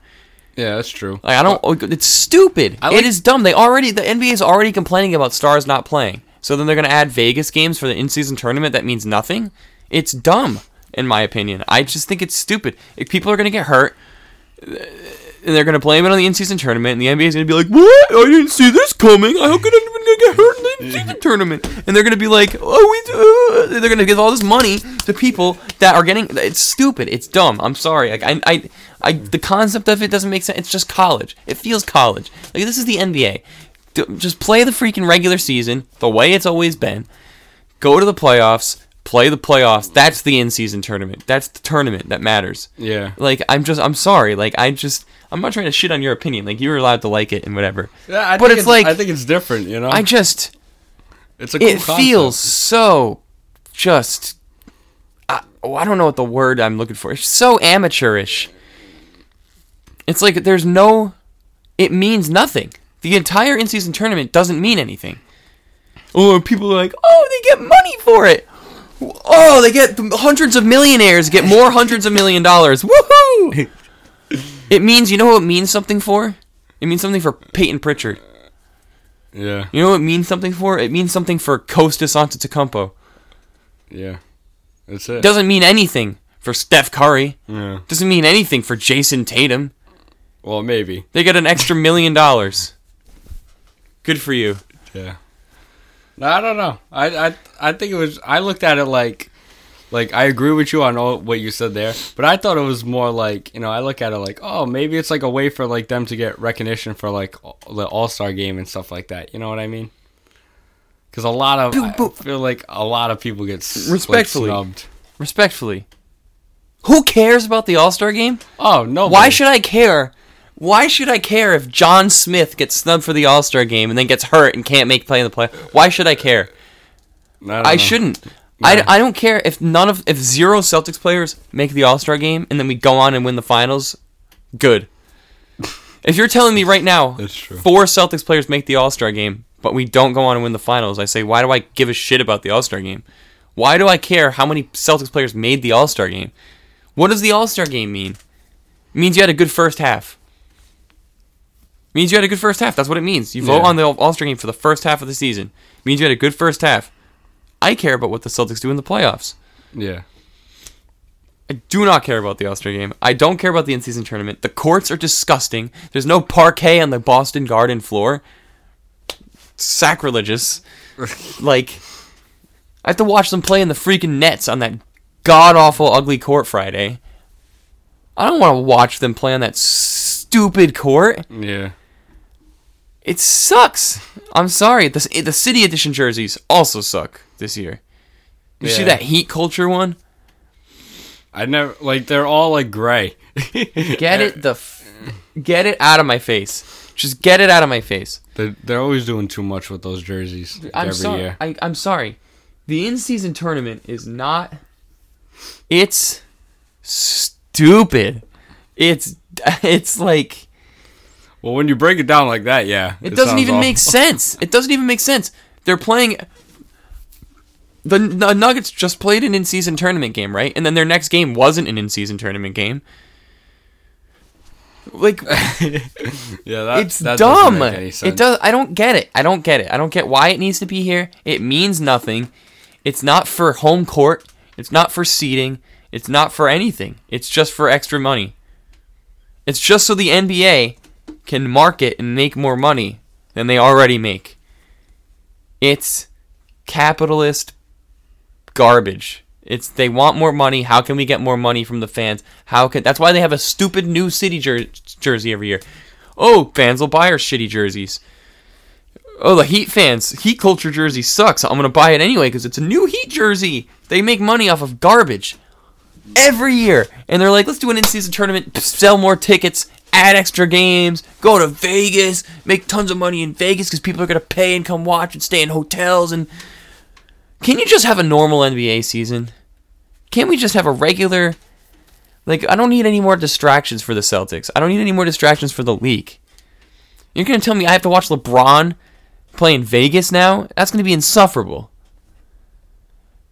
yeah, that's true. Like I don't. oh, It's stupid. I like- it is dumb. They already. The NBA is already complaining about stars not playing. So then they're gonna add Vegas games for the in-season tournament that means nothing. It's dumb, in my opinion. I just think it's stupid. If people are gonna get hurt, and they're gonna blame it on the in-season tournament, and the NBA is gonna be like, "What? I didn't see this coming. How could anyone tournament?" And they're gonna be like, "Oh, we do." uh," They're gonna give all this money to people that are getting. It's stupid. It's dumb. I'm sorry. Like I, I, I, the concept of it doesn't make sense. It's just college. It feels college. Like this is the NBA. Just play the freaking regular season the way it's always been. Go to the playoffs. Play the playoffs. That's the in-season tournament. That's the tournament that matters. Yeah. Like I'm just I'm sorry. Like I just I'm not trying to shit on your opinion. Like you're allowed to like it and whatever. Yeah, I But think it's like- I think it's different, you know. I just it's a cool it concept. feels so just I, oh, I don't know what the word I'm looking for. It's so amateurish. It's like there's no it means nothing. The entire in-season tournament doesn't mean anything. Or people are like, "Oh, they get money for it." Oh, they get hundreds of millionaires get more hundreds of million dollars. Woohoo! It means, you know what it means something for? It means something for Payton Pritchard. Yeah. You know what it means something for? It means something for Kostas Antetokounmpo. Yeah. That's it. It doesn't mean anything for Steph Curry. yeah. Doesn't mean anything for Jayson Tatum. Well, maybe. They get an extra million dollars. Good for you. Yeah. No, I don't know. I, I I think it was. I looked at it like, like I agree with you on all what you said there, but I thought it was more like you know I look at it like oh maybe it's like a way for like them to get recognition for like the All Star game and stuff like that. You know what I mean? Because a lot of I feel like a lot of people get Respectfully. like, snubbed. Respectfully. Who cares about the All Star game? Oh no! Why should I care? Why should I care if John Smith gets snubbed for the All Star game and then gets hurt and can't make play in the play? Why should I care? I shouldn't. I, I don't care if none of if zero Celtics players make the All Star game and then we go on and win the finals. Good. If you're telling me right now That's true. four Celtics players make the All Star game, but we don't go on and win the finals, I say, why do I give a shit about the All Star game? Why do I care how many Celtics players made the All Star game? What does the All Star game mean? It means you had a good first half. Means you had a good first half. That's what it means. You vote Yeah. on the All Star game for the first half of the season. Means you had a good first half. I care about what the Celtics do in the playoffs. Yeah. I do not care about the All Star game. I don't care about the in season tournament. The courts are disgusting. There's no parquet on the Boston Garden floor. Sacrilegious. like, I have to watch them play in the freaking nets on that god awful ugly court Friday. I don't want to watch them play on that stupid court. Yeah. It sucks. I'm sorry. The, the City Edition jerseys also suck this year. You see that heat culture one? I never like they're all like gray. Get it the f- get it out of my face. Just get it out of my face. They're, they're always doing too much with those jerseys I'm every sorry. year. I, I'm sorry. The in-season tournament is not. It's stupid. It's it's like Well, when you break it down like that, yeah, it, doesn't even awful. make sense. It doesn't even make sense. They're playing The, the Nuggets just played an in-season tournament game, right? And then their next game wasn't an in-season tournament game. Like Yeah, that, it's that dumb. Doesn't make any sense. It does. I don't get it. I don't get it. I don't get why it needs to be here. It means nothing. It's not for home court. It's not for seating. It's not for anything. It's just for extra money. It's just so the NBA can market and make more money than they already make. It's capitalist garbage. It's they want more money. How can we get more money from the fans? How can that's why they have a stupid new city jer- jersey every year. Oh, fans will buy our shitty jerseys. Oh, the Heat fans, Heat culture jersey sucks. I'm gonna buy it anyway because it's a new Heat jersey. They make money off of garbage every year, and they're like, let's do an in-season tournament, sell more tickets, add extra games, go to Vegas, make tons of money in Vegas because people are gonna pay and come watch and stay in hotels. And can you just have a normal NBA season? Can't we just have a regular? Like, I don't need any more distractions for the Celtics. I don't need any more distractions for the league. You're gonna tell me I have to watch LeBron play in Vegas now? That's gonna be insufferable.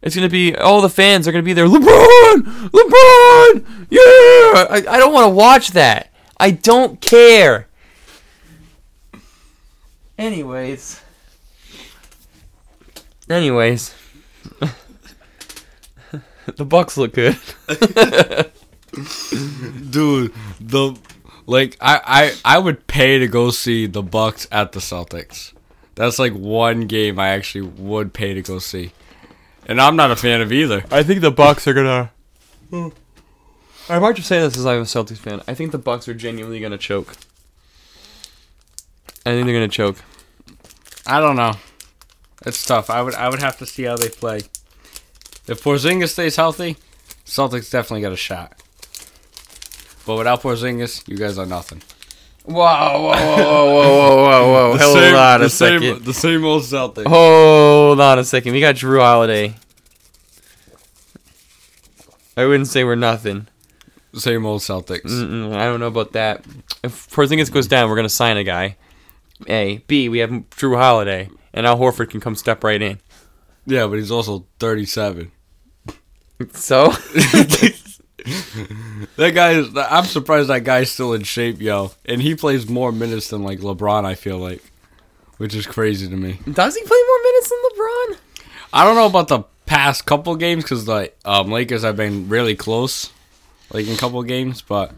It's gonna be all the fans are gonna be there. LeBron, LeBron, yeah. I, I don't want to watch that. I don't care. Anyways. Anyways. the Bucks look good. dude. The like I, I I would pay to go see the Bucks at the Celtics. That's like one game I actually would pay to go see, and I'm not a fan of either. I think the Bucks are gonna. Hmm. I might just say this as I'm a Celtics fan. I think the Bucks are genuinely gonna choke. I think they're gonna choke. I don't know. It's tough. I would I would have to see how they play. If Porzingis stays healthy, Celtics definitely got a shot. But without Porzingis, you guys are nothing. Whoa, whoa, whoa, whoa, whoa, whoa, whoa! Hold same- on a the same- second. the same old Celtics. Hold on a second. We got Jrue Holiday. I wouldn't say we're nothing. Same old Celtics. Mm-mm, I don't know about that. If Porzingis goes down, we're gonna sign a guy. A, B. We have Jrue Holiday, and Al Horford can come step right in. Yeah, but he's also 37. So That guy is. I'm surprised that guy's still in shape, yo. And he plays more minutes than like LeBron. I feel like, which is crazy to me. does he play more minutes than LeBron? I don't know about the past couple games because the um, Lakers have been really close, like in a couple games, but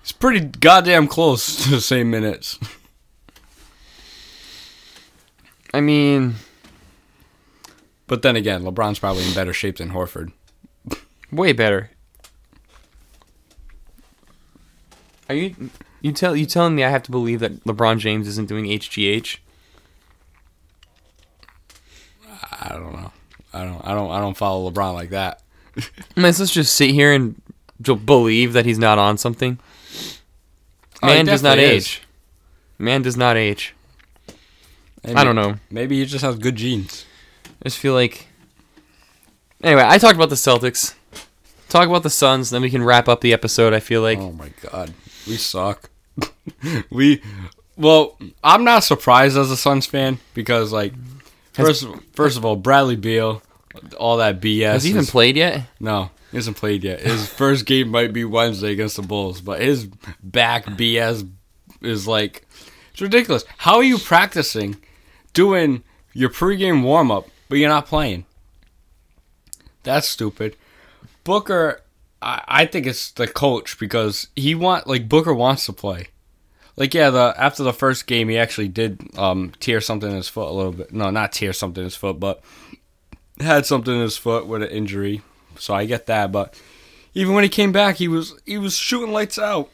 it's pretty goddamn close to the same minutes. I mean, But then again, LeBron's probably in better shape than Horford. way better. Are you you tell you telling me I have to believe that LeBron James isn't doing HGH? I don't know. I don't. I don't. I don't follow LeBron like that. Man, Let's just sit here and believe that he's not on something. Oh, Man does not is. age. Man does not age. Maybe- I don't know. Maybe he just has good genes. I just feel like. Anyway, I talked about the Celtics. Talk about the Suns, then we can wrap up the episode. I feel like. oh my god, we suck. we, well, I'm not surprised as a Suns fan because like, first first of all, Bradley Beal, all that BS. Has he even is- played yet? No, he hasn't played yet. His first game might be Wednesday against the Bulls, but his back BS is like it's ridiculous. How are you practicing, doing your pregame warm up, but you're not playing? That's stupid. Booker, I, I think it's the coach because he want like Booker wants to play. Like yeah, the after the first game he actually did um tear something in his foot a little bit. No, not tear something in his foot, but had something in his foot with an injury. So I get that, but even when he came back, he was he was shooting lights out.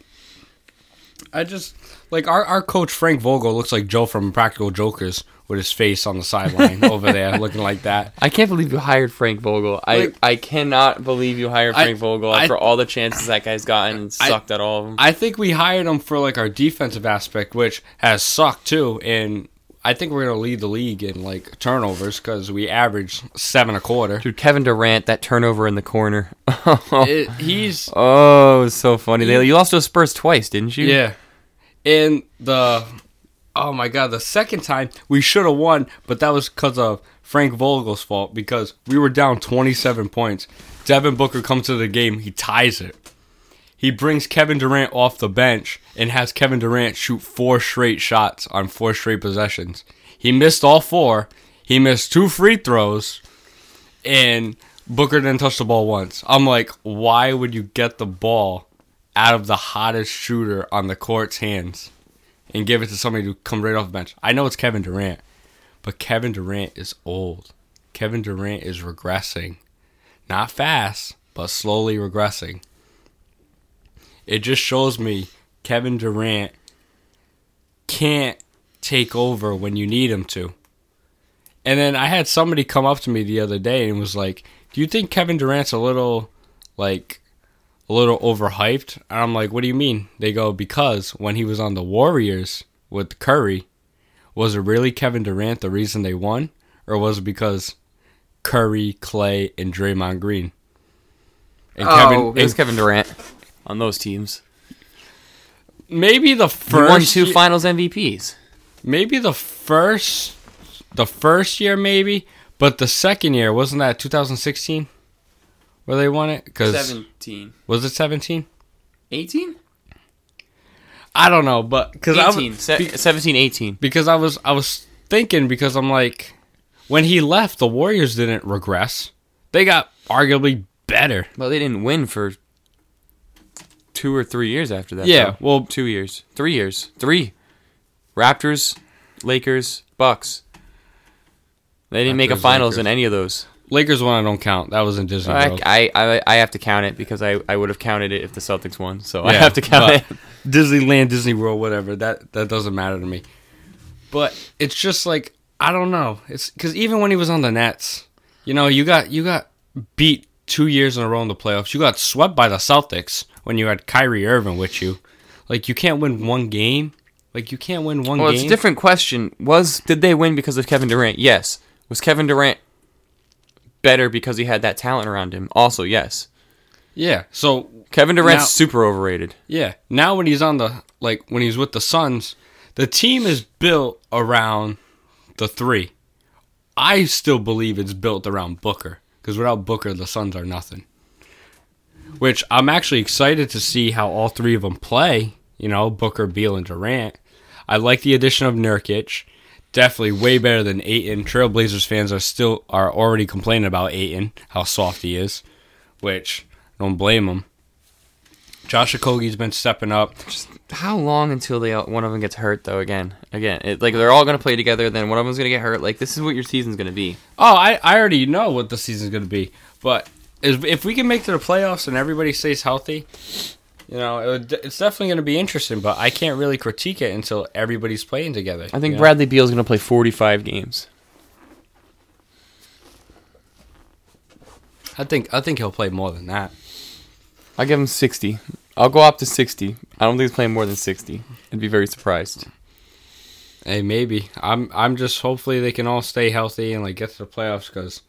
I just like our our coach Frank Vogel looks like Joe from Practical Jokers with his face on the sideline over there looking like that. I can't believe you hired Frank Vogel. I, Like- I cannot believe you hired I- Frank Vogel I- after all the chances that guy's gotten and I- sucked at all of them. I think we hired him for like our defensive aspect, which has sucked too, and I think we're gonna lead the league in like turnovers because we average seven a quarter. Dude, Kevin Durant, that turnover in the corner. It- he's oh, it was so funny. They, you lost to Spurs twice, didn't you? Yeah. And the oh my god, the second time we should have won, but that was because of Frank Vogel's fault because we were down 27 points. Devin Booker comes to the game, he ties it. He brings Kevin Durant off the bench and has Kevin Durant shoot four straight shots on four straight possessions. He missed all four. He missed two free throws, and Booker didn't touch the ball once. I'm like, why would you get the ball out of the hottest shooter on the court's hands and give it to somebody to come right off the bench? I know it's Kevin Durant, but Kevin Durant is old. Kevin Durant is regressing. Not fast, but slowly regressing. It just shows me Kevin Durant can't take over when you need him to. And then I had somebody come up to me the other day and was like, "Do you think Kevin Durant's a little like a little overhyped?" And I'm like, "What do you mean?" They go, "Because when he was on the Warriors with Curry, was it really Kevin Durant the reason they won, or was it because Curry, Clay, and Draymond Green?" And oh, it was and Kevin Durant on those teams. maybe the He first won two ye- Finals MVPs. maybe the first the first year maybe but the second year wasn't that 2016 where they won it because 17. was it 17 18? i don't know but because I 18. was, Se- 17, 18. because i was i was thinking because i'm like when he left the warriors didn't regress they got arguably better Well, they didn't win for two or three years after that. Yeah, though. well- two years, three years, three. Raptors, Lakers, Bucks. They didn't make a finals Lakers. in any of those. Lakers one i don't count that was in disney I, World. I, I, I have to count it because I, I would have counted it if the Celtics won. So I have to count it. Disneyland, Disney World, whatever. That that doesn't matter to me. But it's just like I don't know. It's because even when he was on the Nets, you know, you got you got beat two years in a row in the playoffs. You got swept by the Celtics when you had Kyrie Irving with you. Like you can't win one game. Like you can't win one Well, game. it's a different question. Was did they win because of Kevin Durant? Yes. Was Kevin Durant better because he had that talent around him? Also, yes. Yeah. So Kevin Durant's Now- super overrated. Yeah. Now when he's on the like when he's with the Suns, the team is built around the three. I still believe it's built around Booker because without Booker, the Suns are nothing. Which I'm actually excited to see how all three of them play. You know, Booker, Beal, and Durant. I like the addition of Nurkic. Definitely way better than Ayton. Trailblazers fans are still are already complaining about Ayton, how soft he is, which don't blame him. Josh Okogie's been stepping up. Just How long until they one of them gets hurt though? Again, again, it, like they're all gonna play together. Then one of them's gonna get hurt. Like this is what your season's gonna be. Oh, I, I already know what the season's going to be. But if, if we can make to the playoffs and everybody stays healthy, you know, it would, it's definitely going to be interesting. But I can't really critique it until everybody's playing together. I think you know? Bradley Beal's gonna play 45 games. I think I think he'll play more than that. I'll give him 60. I'll go up to 60. I don't think he's playing more than 60. I'd be very surprised. Hey, maybe. I'm I'm just hopefully they can all stay healthy and like get to the playoffs because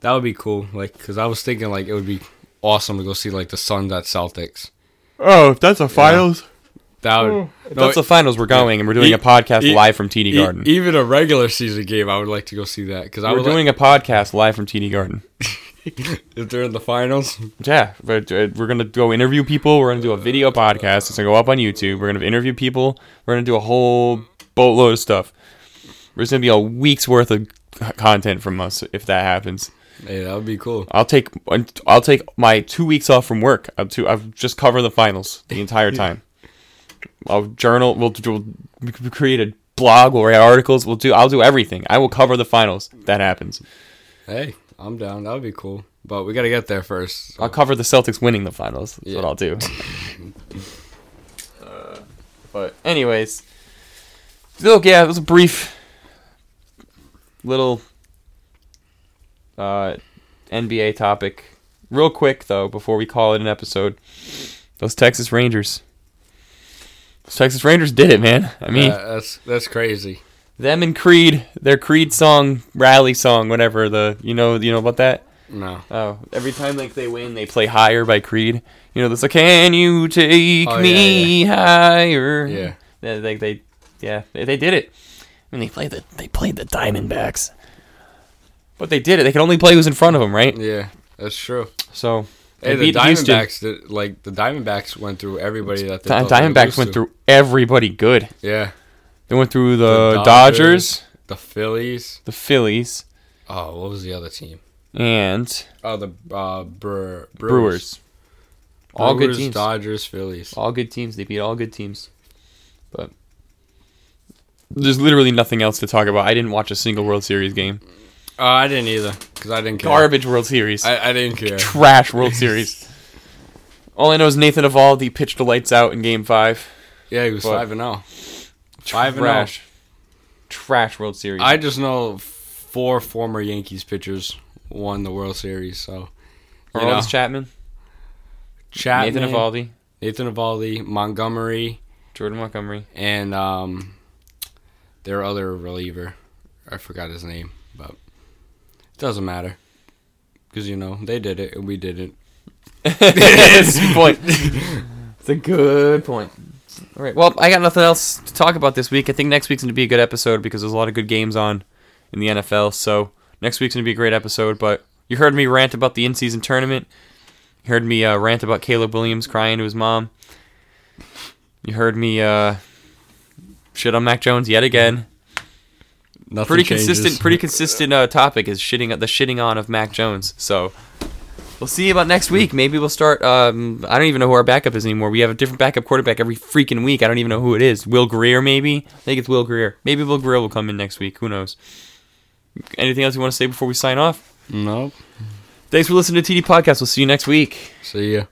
that would be cool. Like, because I was thinking like it would be awesome to go see like the Suns at Celtics. Oh, if that's a finals, That would. if that's the finals, we're going and we're doing E- a podcast e- live from TD Garden. E- even a regular season game, I would like to go see that because I we're would like- doing a podcast live from TD Garden. if they're in the finals. Yeah, but uh, we're gonna go interview people. We're gonna do a video podcast. It's gonna go up on YouTube. We're gonna interview people. We're gonna do a whole boatload of stuff. There's gonna be a week's worth of content from us if that happens. Hey, that would be cool. I'll take I'll take my two weeks off from work. I'll, to, I'll just cover the finals the entire time. I'll journal. We'll, we'll create a blog. We'll write articles. We'll do. I'll do everything. I will cover the finals. If that happens. Hey, I'm down. That would be cool. But we got to get there first. so- I'll cover the Celtics winning the finals. That's Yeah. what I'll do. uh, but anyways, look, yeah, it was a brief little uh, NBA topic. Real quick though, before we call it an episode, those Texas Rangers. Those Texas Rangers did it, man. I mean, Yeah, that's that's crazy. them and Creed, their Creed song, rally song, whatever. The you know you know about that. No. Oh, every time like they win, they play "Higher" by Creed. You know, this like "Can you take Oh, yeah, me higher?" Yeah. They, they they Yeah, they, they did it. I mean, they played the they played the Diamondbacks, but they did it. They could only play who's in front of them, right? Yeah, that's true. So Hey, the. Diamondbacks, like the Diamondbacks, went through everybody that they Diamondbacks went to. through everybody good. Yeah, They went through the, The Dodgers, Dodgers. the Phillies. the Phillies, Oh, what was the other team? and Oh, the uh, Bre- Brewers. Brewers. All good teams. Dodgers, Phillies. All good teams. They beat all good teams. But there's literally nothing else to talk about. I didn't watch a single World Series game. Oh, I didn't either because I didn't care. Garbage World Series. I, I didn't care. Trash World Series. All I know is Nathan Eovaldi pitched the lights out in Game Five. Yeah, he was But- five and zero. Five and oh. Trash. Trash World Series. I just know four former Yankees pitchers won the World Series. So you know, Chapman, Chapman, Nathan Eovaldi, Nathan Eovaldi, Montgomery, Jordan Montgomery. and um, their other reliever. I forgot his name, doesn't matter because you know they did it and we didn't. That's a good point. It's a good point. All right. Well, I got nothing else to talk about this week. I think next week's going to be a good episode because there's a lot of good games on in the NFL. So next week's going to be a great episode. But you heard me rant about the in-season tournament. You heard me uh, rant about Caleb Williams crying to his mom. You heard me uh, shit on Mac Jones yet again. Nothing pretty changes. consistent pretty consistent uh, topic is shitting the shitting on of Mac Jones. So we'll see about next week. Maybe we'll start um, I don't even know who our backup is anymore. We have a different backup quarterback every freaking week. I don't even know who it is. Will Grier maybe? I think it's Will Grier. Maybe Will Grier will come in next week. Who knows? Anything else you want to say before we sign off? Nope. Thanks for listening to TD Podcast. We'll see you next week. See ya.